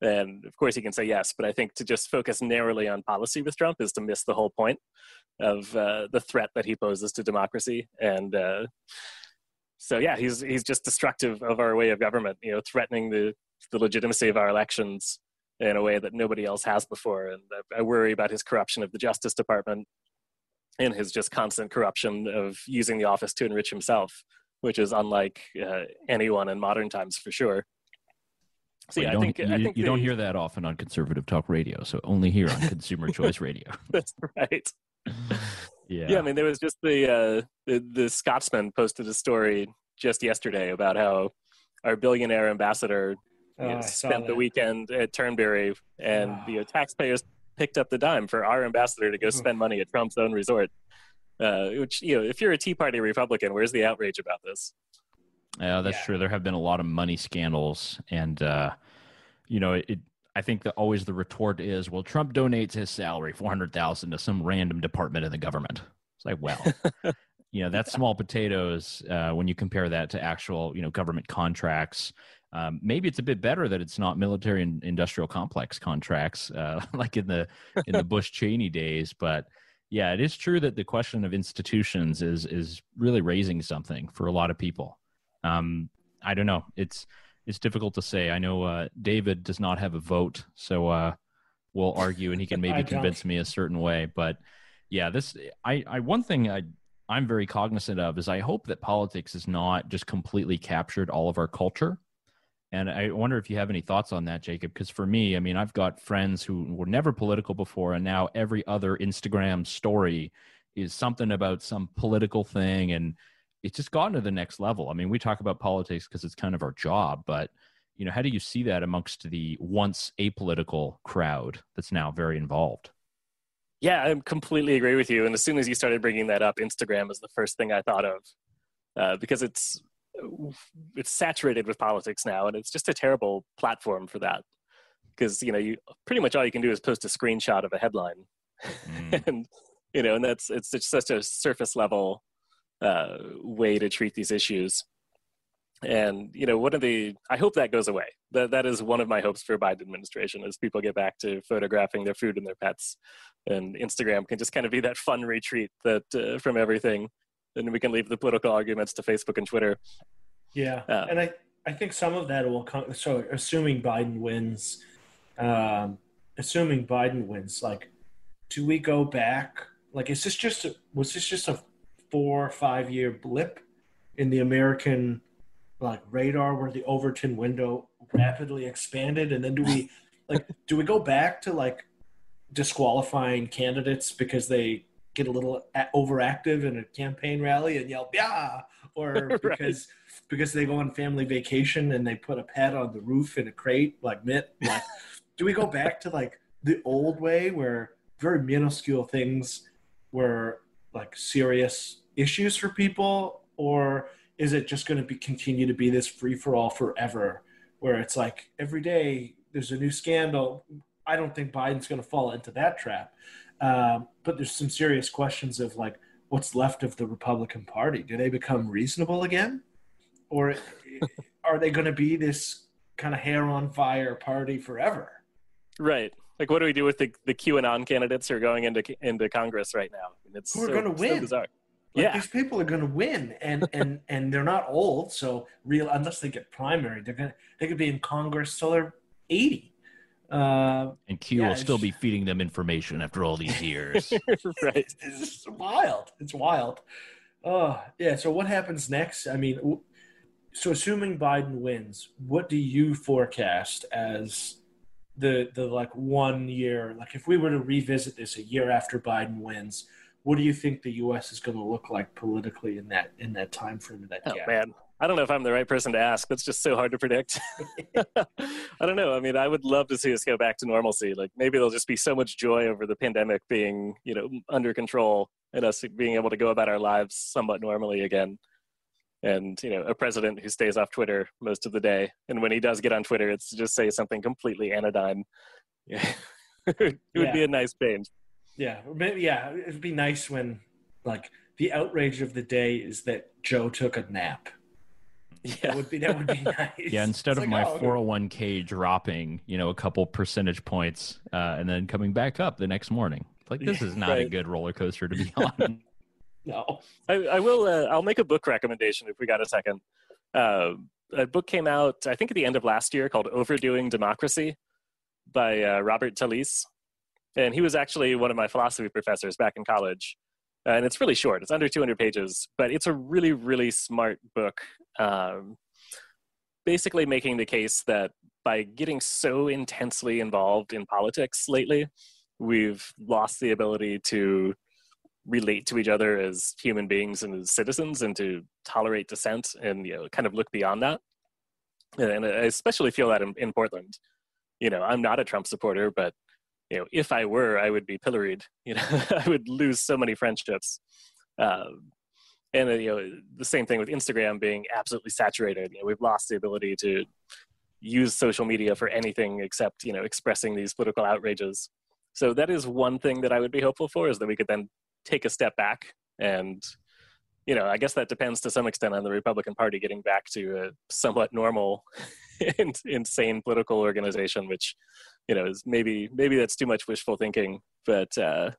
And of course, he can say yes, but I think to just focus narrowly on policy with Trump is to miss the whole point of uh, the threat that he poses to democracy. And uh, so, yeah, he's he's just destructive of our way of government. You know, threatening the the legitimacy of our elections in a way that nobody else has before. And I worry about his corruption of the Justice Department and his just constant corruption of using the office to enrich himself, which is unlike uh, anyone in modern times for sure. So well, yeah, I think, you, I think you the, don't hear that often on conservative talk radio, so only here on Consumer Choice Radio. That's right. yeah, yeah. I mean, there was just the, uh, the the Scotsman posted a story just yesterday about how our billionaire ambassador oh, you know, spent the weekend at Turnberry, and oh. the taxpayers picked up the dime for our ambassador to go spend money at Trump's own resort. Uh, which you know, if you're a Tea Party Republican, where's the outrage about this? Yeah, that's yeah. true. There have been a lot of money scandals, and uh, you know, it. I think that always the retort is, well, Trump donates his salary four hundred thousand to some random department in the government. It's like, well, you know, that's small potatoes uh, when you compare that to actual, you know, government contracts. Um, maybe it's a bit better that it's not military and industrial complex contracts uh, like in the in the Bush Cheney days, but yeah, it is true that the question of institutions is is really raising something for a lot of people. Um, I don't know. It's it's difficult to say. I know uh, David does not have a vote, so uh, we'll argue, and he can maybe convince me a certain way. But yeah, this I, I one thing I I'm very cognizant of is I hope that politics is not just completely captured all of our culture. And I wonder if you have any thoughts on that, Jacob. Because for me, I mean, I've got friends who were never political before, and now every other Instagram story is something about some political thing. And it's just gotten to the next level. I mean, we talk about politics because it's kind of our job, but you know, how do you see that amongst the once apolitical crowd that's now very involved? Yeah, I completely agree with you. And as soon as you started bringing that up, Instagram is the first thing I thought of uh, because it's it's saturated with politics now, and it's just a terrible platform for that. Because you know, you pretty much all you can do is post a screenshot of a headline, mm. and you know, and that's it's just such a surface level uh, way to treat these issues. And you know, one of the I hope that goes away. That that is one of my hopes for Biden administration is people get back to photographing their food and their pets, and Instagram can just kind of be that fun retreat that uh, from everything, and we can leave the political arguments to Facebook and Twitter. Yeah, uh, and I I think some of that will come. So assuming Biden wins, um, assuming Biden wins, like, do we go back? Like, is this just a, was this just a four or five year blip in the American like radar where the Overton window rapidly expanded, and then do we like do we go back to like disqualifying candidates because they get a little overactive in a campaign rally and yell yeah or because right. because they go on family vacation and they put a pet on the roof in a crate like mitt like do we go back to like the old way where very minuscule things were like serious issues for people? Or is it just going to be continue to be this free for all forever where it's like every day there's a new scandal? I don't think biden's going to fall into that trap um, but there's some serious questions of like what's left of the republican party? Do they become reasonable again? Or are they going to be this kind of hair on fire party forever? Right. Like what do we do with the, the qanon candidates who are going into into congress right now? I mean, it's who are so, going to win? so like yeah. these people are going to win, and and and they're not old, so real unless they get primary, they're gonna they could be in Congress till they're eighty. Uh, and Q yeah, will still be feeding them information after all these years. right, it's wild. It's wild. Oh yeah. So what happens next? I mean, so assuming Biden wins, what do you forecast as the the like one year? Like if we were to revisit this a year after Biden wins what do you think the U.S. is going to look like politically in that in that time frame of that oh, gap? man, I don't know if I'm the right person to ask. That's just so hard to predict. I don't know. I mean, I would love to see us go back to normalcy. Like maybe there'll just be so much joy over the pandemic being, you know, under control and us being able to go about our lives somewhat normally again. And you know, a president who stays off Twitter most of the day, and when he does get on Twitter, it's to just say something completely anodyne. Yeah. it would yeah. be a nice change. Yeah, maybe yeah. It'd be nice when like the outrage of the day is that Joe took a nap. Yeah, that would be that would be nice. Yeah, instead it's of like, my four hundred one k dropping, you know, a couple percentage points, uh, and then coming back up the next morning. Like this is not right. a good roller coaster to be on. no, I, I will. Uh, I'll make a book recommendation if we got a second. Uh, a book came out, I think, at the end of last year called "Overdoing Democracy." by uh, Robert Talisse. And he was actually one of my philosophy professors back in college. and it's really short, it's under 200 pages, but it's a really, really smart book. Um, basically, making the case that by getting so intensely involved in politics lately, we've lost the ability to relate to each other as human beings and as citizens and to tolerate dissent and you know kind of look beyond that. And i especially feel that in, in portland. You know i'm not a trump supporter but you know if i were i would be pilloried. You know i would lose so many friendships. Um, and uh, you know the same thing with instagram being absolutely saturated. You know we've lost the ability to use social media for anything except you know expressing these political outrages. So that is one thing that i would be hopeful for is that we could then take a step back and you know i guess that depends to some extent on the republican party getting back to a somewhat normal and insane political organization which you know is maybe maybe that's too much wishful thinking but uh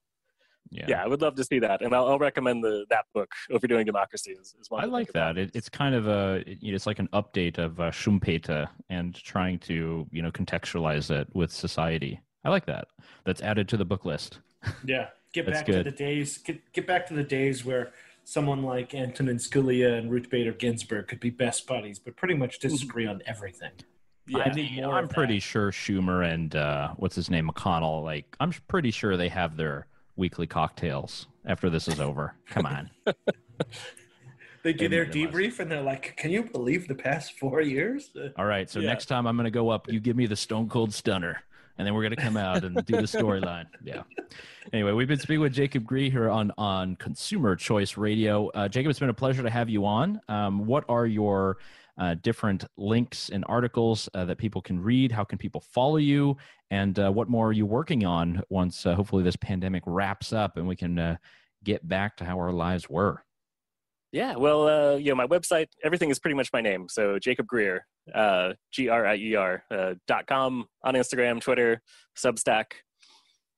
yeah. yeah, I would love to see that, and I'll, I'll recommend the that book, "Overdoing Democracy." Is, is one I like that. It, it's kind of a you know, it's like an update of uh, Schumpeter and trying to you know contextualize it with society. I like that. That's added to the book list. Yeah, get back good. to the days get, get back to the days where someone like Antonin Scalia and Ruth Bader Ginsburg could be best buddies, but pretty much disagree on everything. Yeah, I mean, I'm pretty that. sure Schumer and uh, what's his name McConnell. Like, I'm pretty sure they have their weekly cocktails after this is over. Come on. they do their debrief and they're like, "Can you believe the past four years?" All right, so yeah. next time I'm going to go up, you give me the Stone Cold Stunner and then we're going to come out and do the storyline. Yeah. Anyway, we've been speaking with Jacob Grier here on on Consumer Choice Radio. Uh, Jacob, it's been a pleasure to have you on. Um, what are your uh, different links and articles uh, that people can read? How can people follow you? And uh, what more are you working on once uh, hopefully this pandemic wraps up and we can uh, get back to how our lives were? Yeah, well, uh, you know, my website, everything is pretty much my name. So Jacob Grier, uh, G R I E R, dot com on Instagram, Twitter, Substack.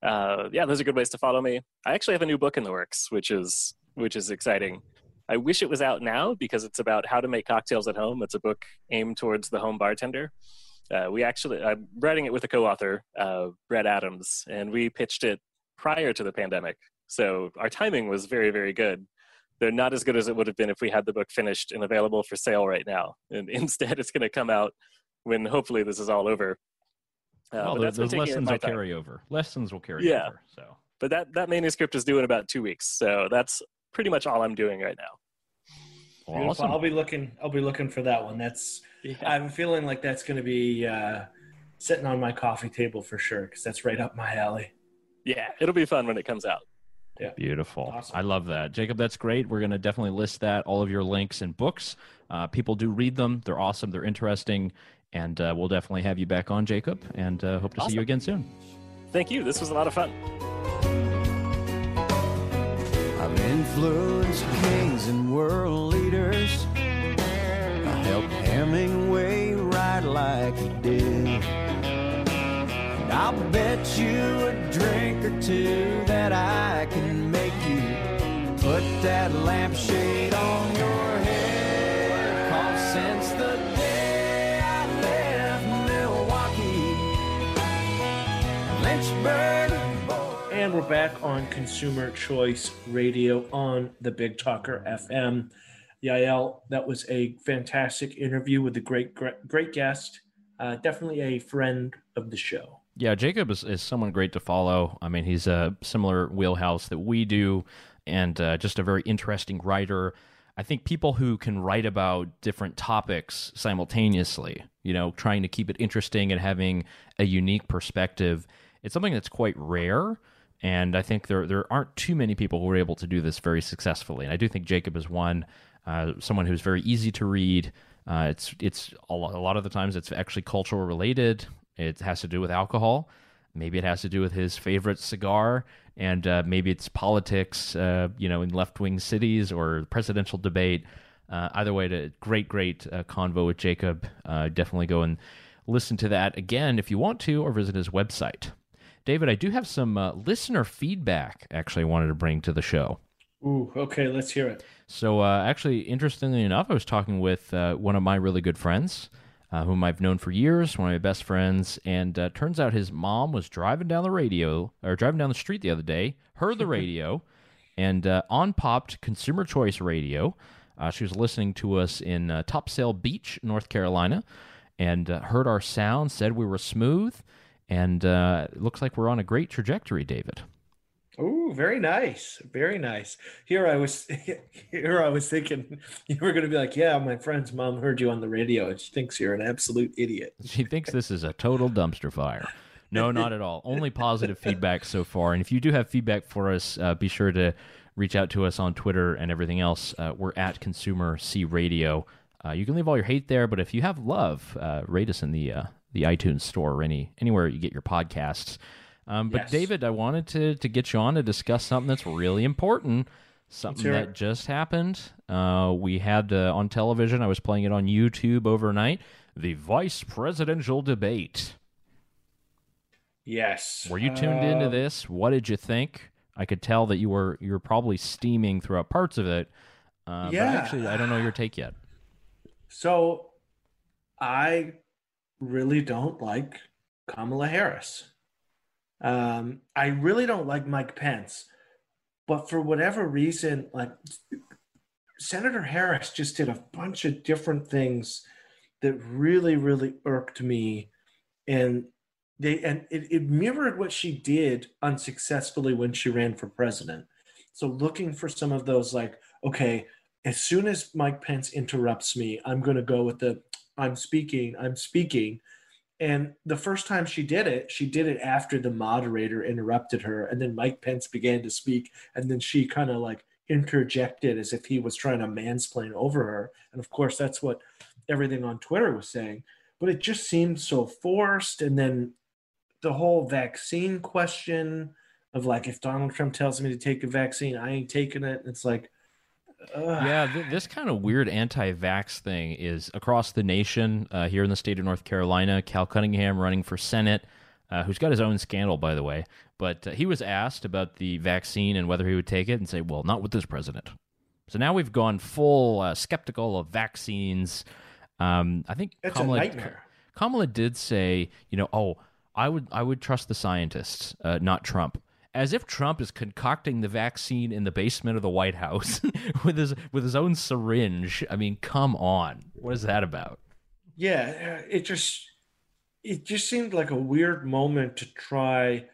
Yeah, those are good ways to follow me. I actually have a new book in the works, which is which is exciting. I wish it was out now because it's about how to make cocktails at home. It's a book aimed towards the home bartender. Uh, we actually, I'm writing it with a co-author, uh, Brett Adams, and we pitched it prior to the pandemic. So our timing was very, very good they're not as good as it would have been if we had the book finished and available for sale right now. And instead, it's going to come out when hopefully this is all over. Uh, well, the, the lessons will time. carry over. Lessons will carry yeah. over. So, but that that manuscript is due in about two weeks. So that's pretty much all I'm doing right now. awesome. I'll be looking. I'll be looking for that one. That's. Yeah. I'm feeling like that's going to be uh, sitting on my coffee table for sure because that's right up my alley. Yeah, it'll be fun when it comes out. Yeah. Beautiful. Awesome. I love that. Jacob, that's great. We're going to definitely list that, all of your links and books. Uh, people do read them. They're awesome. They're interesting. And uh, we'll definitely have you back on, Jacob, and uh, hope to awesome. see you again soon. Thank you. This was a lot of fun. Influenced kings and world leaders. I helped Hemingway write like he did. And I'll bet you a drink or two that I can make you put that lampshade on your head. Cause since the day I left Milwaukee, Lynchburg. And we're back on Consumer Choice Radio on the Big Talker FM. Yael, that was a fantastic interview with a great, great, great guest. Uh, definitely a friend of the show. Yeah, Jacob is, is someone great to follow. I mean, he's a similar wheelhouse that we do, and uh, just a very interesting writer. I think people who can write about different topics simultaneously, you know, trying to keep it interesting and having a unique perspective, it's something that's quite rare. And I think there there aren't too many people who are able to do this very successfully. And I do think Jacob is one, uh, someone who's very easy to read. Uh, it's it's a lot of the times it's actually cultural related. It has to do with alcohol. Maybe it has to do with his favorite cigar, and uh, maybe it's politics, uh, you know, in left wing cities or presidential debate. Uh, either way, to great, great uh, convo with Jacob. Definitely go and listen to that again if you want to, or visit his website. David, I do have some uh, listener feedback. Actually, I wanted to bring to the show. Ooh, okay, let's hear it. So, actually, interestingly enough, I was talking with one of my really good friends uh, whom I've known for years, one of my best friends. And uh, turns out his mom was driving down the radio or driving down the street the other day, heard the radio, and uh, on popped Consumer Choice Radio. Uh, she was listening to us in uh, Topsail Beach, North Carolina, and uh, heard our sound, said we were smooth, and it looks like we're on a great trajectory, David. Oh, very nice, very nice. Here I was, here I was thinking you were going to be like, "Yeah, my friend's mom heard you on the radio, and she thinks you're an absolute idiot." She thinks this is a total dumpster fire. No, not at all. Only positive feedback so far. And if you do have feedback for us, uh, be sure to reach out to us on Twitter and everything else. Uh, we're at Consumer C Radio. Uh, you can leave all your hate there, but if you have love, uh, rate us in the uh, the iTunes store or any anywhere you get your podcasts. Um, but yes. David, I wanted to to get you on to discuss something that's really important, something that just happened. Uh, we had uh, on television. I was playing it on YouTube overnight. The vice presidential debate. Yes. Were you tuned uh, into this? What did you think? I could tell that you were you were probably steaming throughout parts of it. Uh, yeah. But actually, I don't know your take yet. So, I really don't like Kamala Harris. Um, I really don't like Mike Pence, but for whatever reason, like Senator Harris just did a bunch of different things that really, really irked me, and they and it, it mirrored what she did unsuccessfully when she ran for president. So looking for some of those, like, okay, as soon as Mike Pence interrupts me, I'm going to go with the I'm speaking, I'm speaking and the first time she did it, she did it after the moderator interrupted her. And then Mike Pence began to speak. And then she kind of like interjected as if he was trying to mansplain over her. And of course, that's what everything on Twitter was saying. But it just seemed so forced. And then the whole vaccine question of like, if Donald Trump tells me to take a vaccine, I ain't taking it. It's like, yeah, th- this kind of weird anti-vax thing is across the nation. Uh, here in the state of North Carolina, Cal Cunningham running for Senate, uh, who's got his own scandal, by the way. But uh, he was asked about the vaccine and whether he would take it, and say, "Well, not with this president." So now we've gone full uh, skeptical of vaccines. Um, I think it's Kamala, a nightmare. Kamala did say, you know, oh, I would I would trust the scientists, uh, not Trump as if Trump is concocting the vaccine in the basement of the White House with his with his own syringe. I mean, come on. What is that about? Yeah, uh, it just it just seemed like a weird moment to try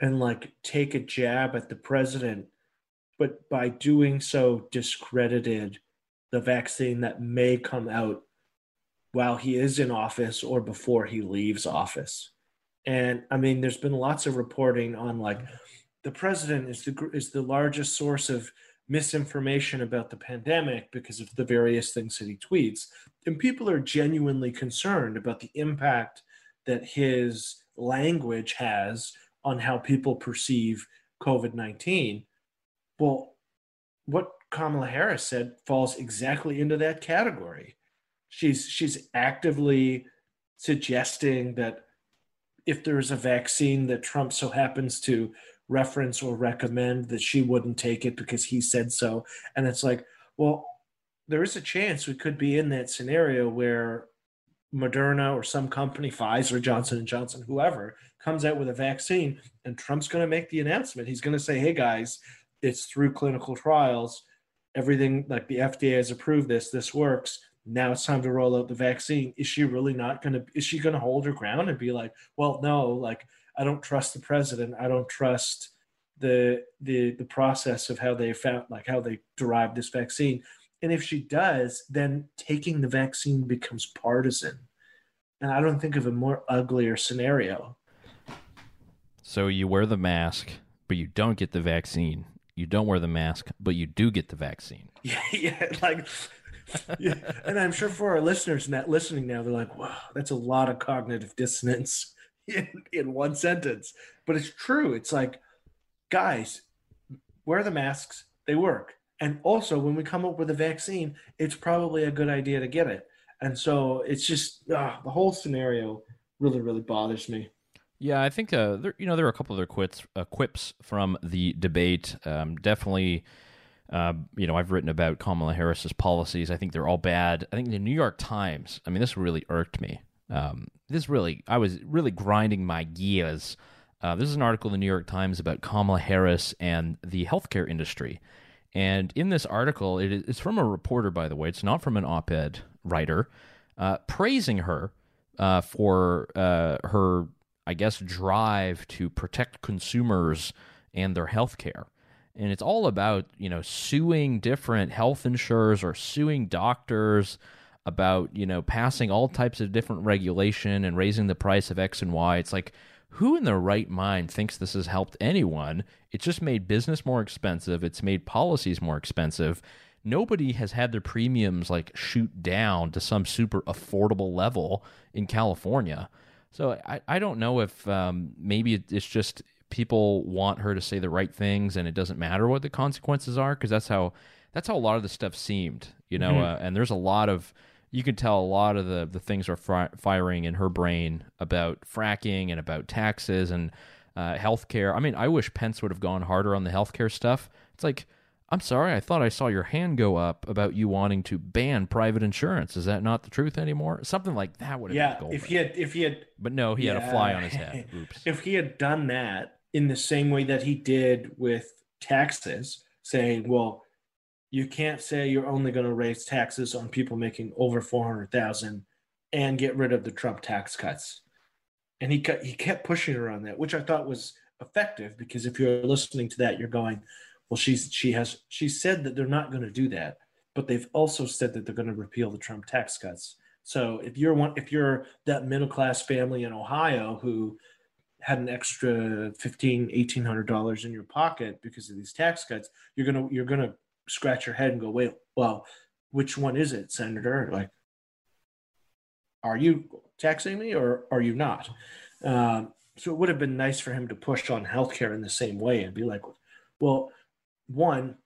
and like take a jab at the president, but by doing so discredited the vaccine that may come out while he is in office or before he leaves office. And I mean, there's been lots of reporting on like the president is the is the largest source of misinformation about the pandemic because of the various things that he tweets. And people are genuinely concerned about the impact that his language has on how people perceive covid-19 well what kamala harris said falls exactly into that category. She's she's actively suggesting that if there's a vaccine that trump so happens to reference or recommend that she wouldn't take it because he said so. And it's like, well, there is a chance we could be in that scenario where Moderna or some company, Pfizer, Johnson and Johnson, whoever, comes out with a vaccine, and Trump's going to make the announcement. He's going to say, "Hey guys, it's through clinical trials. Everything like the FDA has approved this. This works. Now it's time to roll out the vaccine." Is she really not going to? Is she going to hold her ground and be like, "Well, no, like I don't trust the president. I don't trust the the the process of how they found like how they derived this vaccine. And if she does, then taking the vaccine becomes partisan. And I don't think of a more uglier scenario. So you wear the mask, but you don't get the vaccine. You don't wear the mask, but you do get the vaccine. Yeah, yeah, like yeah. and I'm sure for our listeners listening now, they're like, wow, that's a lot of cognitive dissonance in, in one sentence. But it's true. It's like, guys, wear the masks, they work. And also, when we come up with a vaccine, it's probably a good idea to get it. And so it's just uh, the whole scenario really, really bothers me. Yeah, I think uh, there, you know there are a couple other quits, uh, quips from the debate. Um, definitely Uh, you know, I've written about Kamala Harris's policies. I think they're all bad. I think the New York Times. I mean, this really irked me. Um, this really, I was really grinding my gears. Uh, this is an article in the New York Times about Kamala Harris and the healthcare industry. And in this article, it is, it's from a reporter, by the way. It's not from an op-ed writer, uh, praising her uh, for uh, her, I guess, drive to protect consumers and their healthcare. and it's all about you know suing different health insurers or suing doctors about you know passing all types of different regulation and raising the price of x and y. It's like who in their right mind thinks this has helped anyone? It's just made business more expensive. It's made policies more expensive. Nobody has had their premiums like shoot down to some super affordable level in california. So i, I don't know if um, maybe it's just people want her to say the right things and it doesn't matter what the consequences are because that's how that's how a lot of the stuff seemed you know mm-hmm. uh, and there's a lot of you can tell a lot of the the things are fri- firing in her brain about fracking and about taxes and uh, healthcare. I mean, I wish Pence would have gone harder on the healthcare stuff. It's like, I'm sorry, I thought I saw your hand go up about you wanting to ban private insurance. Is that not the truth anymore? Something like that would have yeah. if he had, if he had, but no, he yeah. had a fly on his head. Oops. if he had done that, in the same way that he did with taxes, saying, well, you can't say you're only going to raise taxes on people making over 400,000 and get rid of the Trump tax cuts. And he he kept pushing her on that, which I thought was effective because if you're listening to that, you're going, well, she's she has she said that they're not going to do that, but they've also said that they're going to repeal the Trump tax cuts. So if you're one if you're that middle class family in Ohio who had an extra 15 1800 dollars in your pocket because of these tax cuts you're gonna you're gonna scratch your head and go wait well which one is it senator like are you taxing me or are you not um, so it would have been nice for him to push on healthcare in the same way and be like well one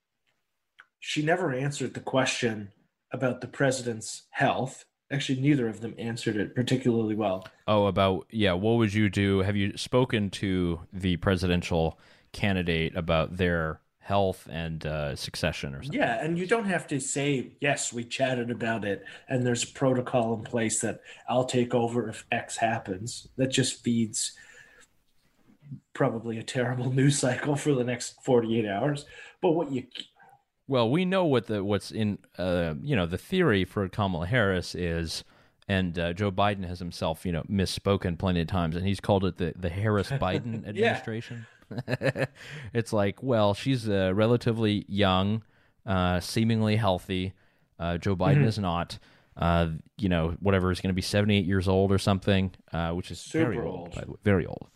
she never answered the question about the president's health actually neither of them answered it particularly well. Oh, about yeah, what would you do? Have you spoken to the presidential candidate about their health and uh, succession or something? Yeah, and you don't have to say yes. We chatted about it, and there's a protocol in place that I'll take over if X happens. That just feeds probably a terrible news cycle for the next 48 hours. But what you well, we know what the what's in uh, you know the theory for Kamala Harris is, and uh, Joe Biden has himself you know misspoken plenty of times, and he's called it the the Harris Biden administration. it's like, well, she's uh, relatively young, uh, seemingly healthy. Uh, Joe Biden mm-hmm. is not. Uh, you know, whatever is going to be seventy eight years old or something, which is Super very old, old, very old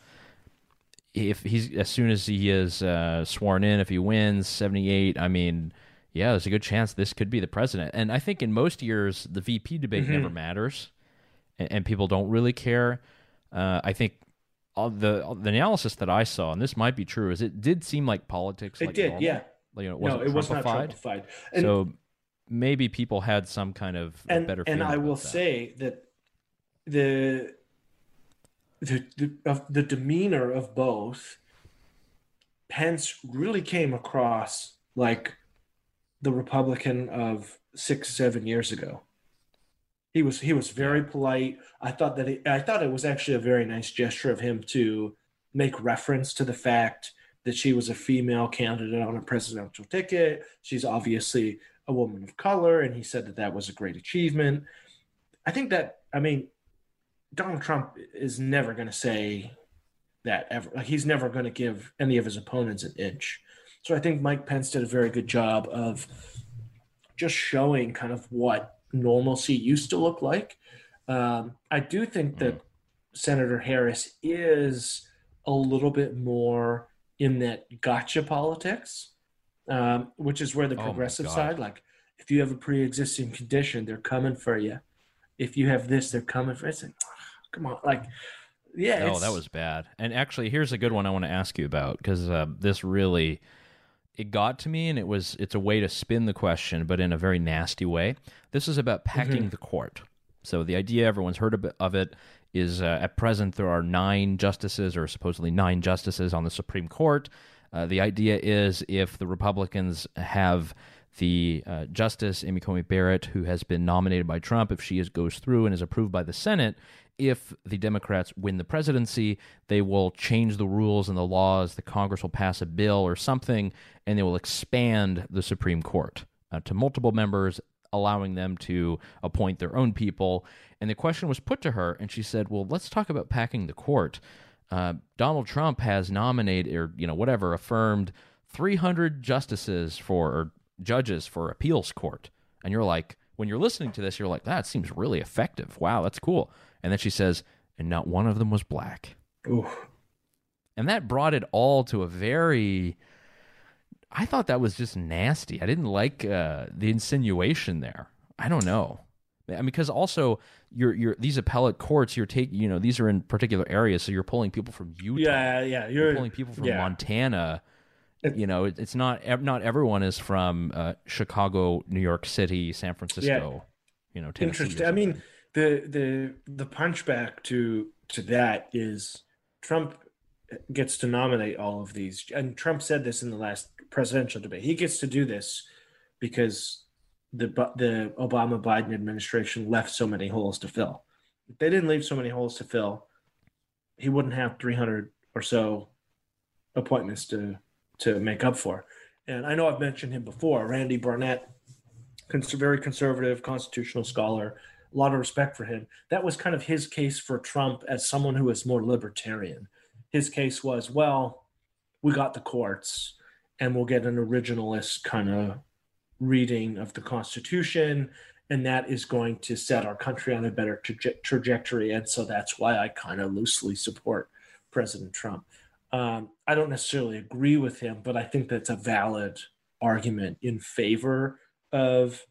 if he's as soon as he is uh, sworn in, if he wins seventy eight, I mean, yeah, there's a good chance this could be the president. And I think in most years the VP debate mm-hmm. never matters, and, and, people don't really care. Uh, I think Uh, the uh, the analysis that I saw, and this might be true, is it did seem like politics. It like did, normal. yeah. Like, you know, it no, it was not Trumpified. And, so maybe people had some kind of and, better. And I will that. say that the the the, of the demeanor of both Pence really came across like the Republican of six, seven years ago. He was he was very polite. I thought that he, I thought it was actually a very nice gesture of him to make reference to the fact that she was a female candidate on a presidential ticket. She's obviously a woman of color, and he said that that was a great achievement. I think that I mean Donald Trump is never going to say that ever. Like he's never going to give any of his opponents an inch. So I think Mike Pence did a very good job of just showing kind of what normalcy used to look like. Um, I do think that Senator Harris is a little bit more in that gotcha politics, um, which is where the oh progressive oh side, like if you have a pre-existing condition, they're coming for you. If you have this, they're coming for. It's like, come on, like yeah. Oh, that was bad. And actually, here's a good one I want to ask you about because uh, this really it got to me, and it was it's a way to spin the question, but in a very nasty way. This is about packing mm-hmm. the court. So the idea everyone's heard of it is uh, at present there are nine justices or supposedly nine justices on the Supreme Court. Uh, the idea is if the Republicans have the uh, Justice Amy Coney Barrett, who has been nominated by Trump, if she is, goes through and is approved by the Senate, if the Democrats win the presidency, they will change the rules and the laws. The Congress will pass a bill or something, and they will expand the Supreme Court uh, to multiple members, allowing them to appoint their own people. And the question was put to her, and she said, "Well, let's talk about packing the court." Uh, Donald Trump has nominated, or you know, whatever, affirmed 300 justices for or judges for appeals court, and you're like, when you're listening to this, you're like, that seems really effective. Wow, that's cool. And then she says, and not one of them was black. Ooh. And that brought it all to a very. I thought that was just nasty. I didn't like uh, the insinuation there. I don't know. I mean, because also you're you're these appellate courts you're taking you know these are in particular areas, so you're pulling people from Utah. Yeah, yeah, you're, you're pulling people from yeah. Montana. It, you know, it, it's not not everyone is from uh, Chicago, New York City, San Francisco. Yeah. You know, Tennessee interesting. I mean, the the the punchback to to that is Trump gets to nominate all of these, and Trump said this in the last presidential debate. He gets to do this because the the Obama Biden administration left so many holes to fill. If they didn't leave so many holes to fill, he wouldn't have 300 or so appointments to to make up for. And I know I've mentioned him before, Randy Barnett, very conservative constitutional scholar, a lot of respect for him. That was kind of his case for Trump as someone who is more libertarian. His case was, well, we got the courts and we'll get an originalist kind of reading of the Constitution, and that is going to set our country on a better tra- trajectory. And so that's why I kind of loosely support President Trump. Um, I don't necessarily agree with him, but I think that's a valid argument in favor of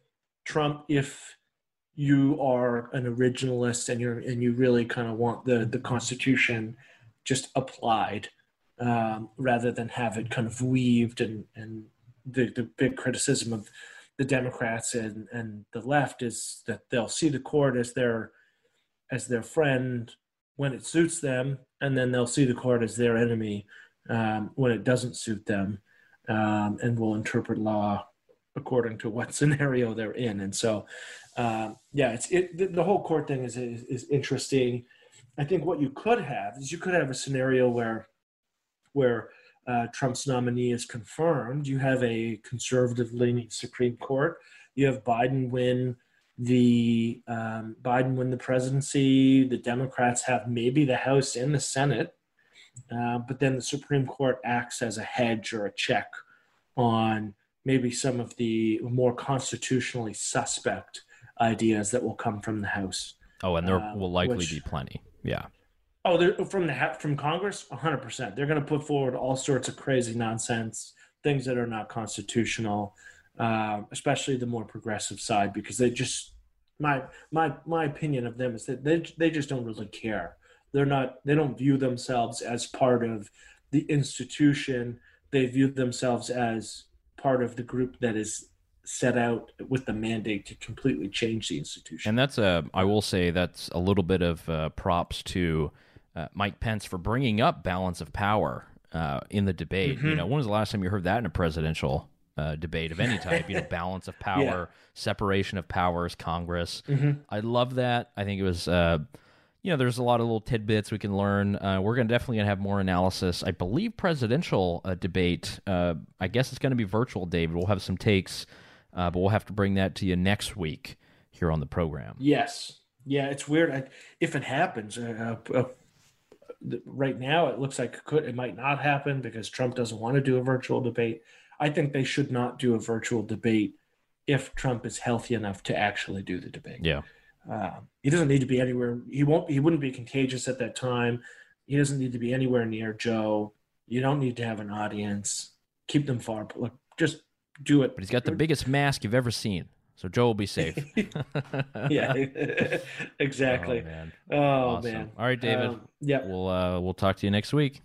Trump if you are an originalist and you're and you really kind of want the the Constitution just applied um, rather than have it kind of weaved and and the, the big criticism of the Democrats and, and the left is that they'll see the court as their as their friend when it suits them, and then they'll see the court as their enemy um, when it doesn't suit them, um, and will interpret law according to what scenario they're in. And so, um, yeah, it's it, the, the, whole court thing is, is, is interesting. I think what you could have is you could have a scenario where where uh, Trump's nominee is confirmed. You have a conservative leaning Supreme Court. You have Biden win the um, Biden win the presidency. The Democrats have maybe the House and the Senate, uh, but then the Supreme Court acts as a hedge or a check on maybe some of the more constitutionally suspect ideas that will come from the House. Oh, and there uh, will likely which, be plenty. Yeah. Oh, they're from the from Congress, hundred percent. They're going to put forward all sorts of crazy nonsense, things that are not constitutional, uh, especially the more progressive side, because they just my my my opinion of them is that they they just don't really care. They're not. They don't view themselves as part of the institution. They view themselves as part of the group that is set out with the mandate to completely change the institution. And that's a, I will say, that's a little bit of uh, props to uh, Mike Pence for bringing up balance of power uh, in the debate. Mm-hmm. You know, when was the last time you heard that in a presidential uh, debate of any type? you know, balance of power, yeah. separation of powers, Congress. Mm-hmm. I love that. I think it was uh, you know, there's a lot of little tidbits we can learn. Uh, we're going to definitely gonna have more analysis. I believe presidential uh, debate. Uh, I guess it's going to be virtual, David. We'll have some takes, uh, but we'll have to bring that to you next week here on the program. Yes, yeah, it's weird. I, if it happens, uh, uh, right now it looks like it could. It might not happen because Trump doesn't want to do a virtual debate. I think they should not do a virtual debate if Trump is healthy enough to actually do the debate. Yeah. Uh, he doesn't need to be anywhere. He won't. He wouldn't be contagious at that time. He doesn't need to be anywhere near Joe. You don't need to have an audience. Keep them far. Look, just do it. But he's got the biggest mask you've ever seen, so Joe will be safe. yeah, exactly. Oh man. Oh awesome. man. All right, David. Um, yeah, we'll uh, we'll talk to you next week.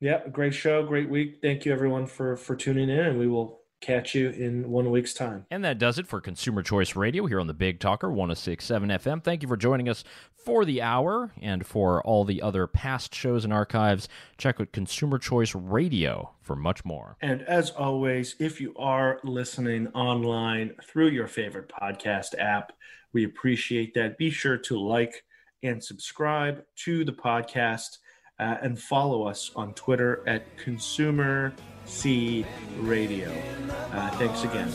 Yeah, great show, great week. Thank you everyone for for tuning in, and we will catch you in one week's time. And that does it for Consumer Choice Radio here on the Big Talker 1067 FM. Thank you for joining us for the hour and for all the other past shows and archives. Check out Consumer Choice Radio for much more. And as always, if you are listening online through your favorite podcast app, we appreciate that. Be sure to like and subscribe to the podcast uh, and follow us on Twitter at Consumer C Radio. Uh, thanks again.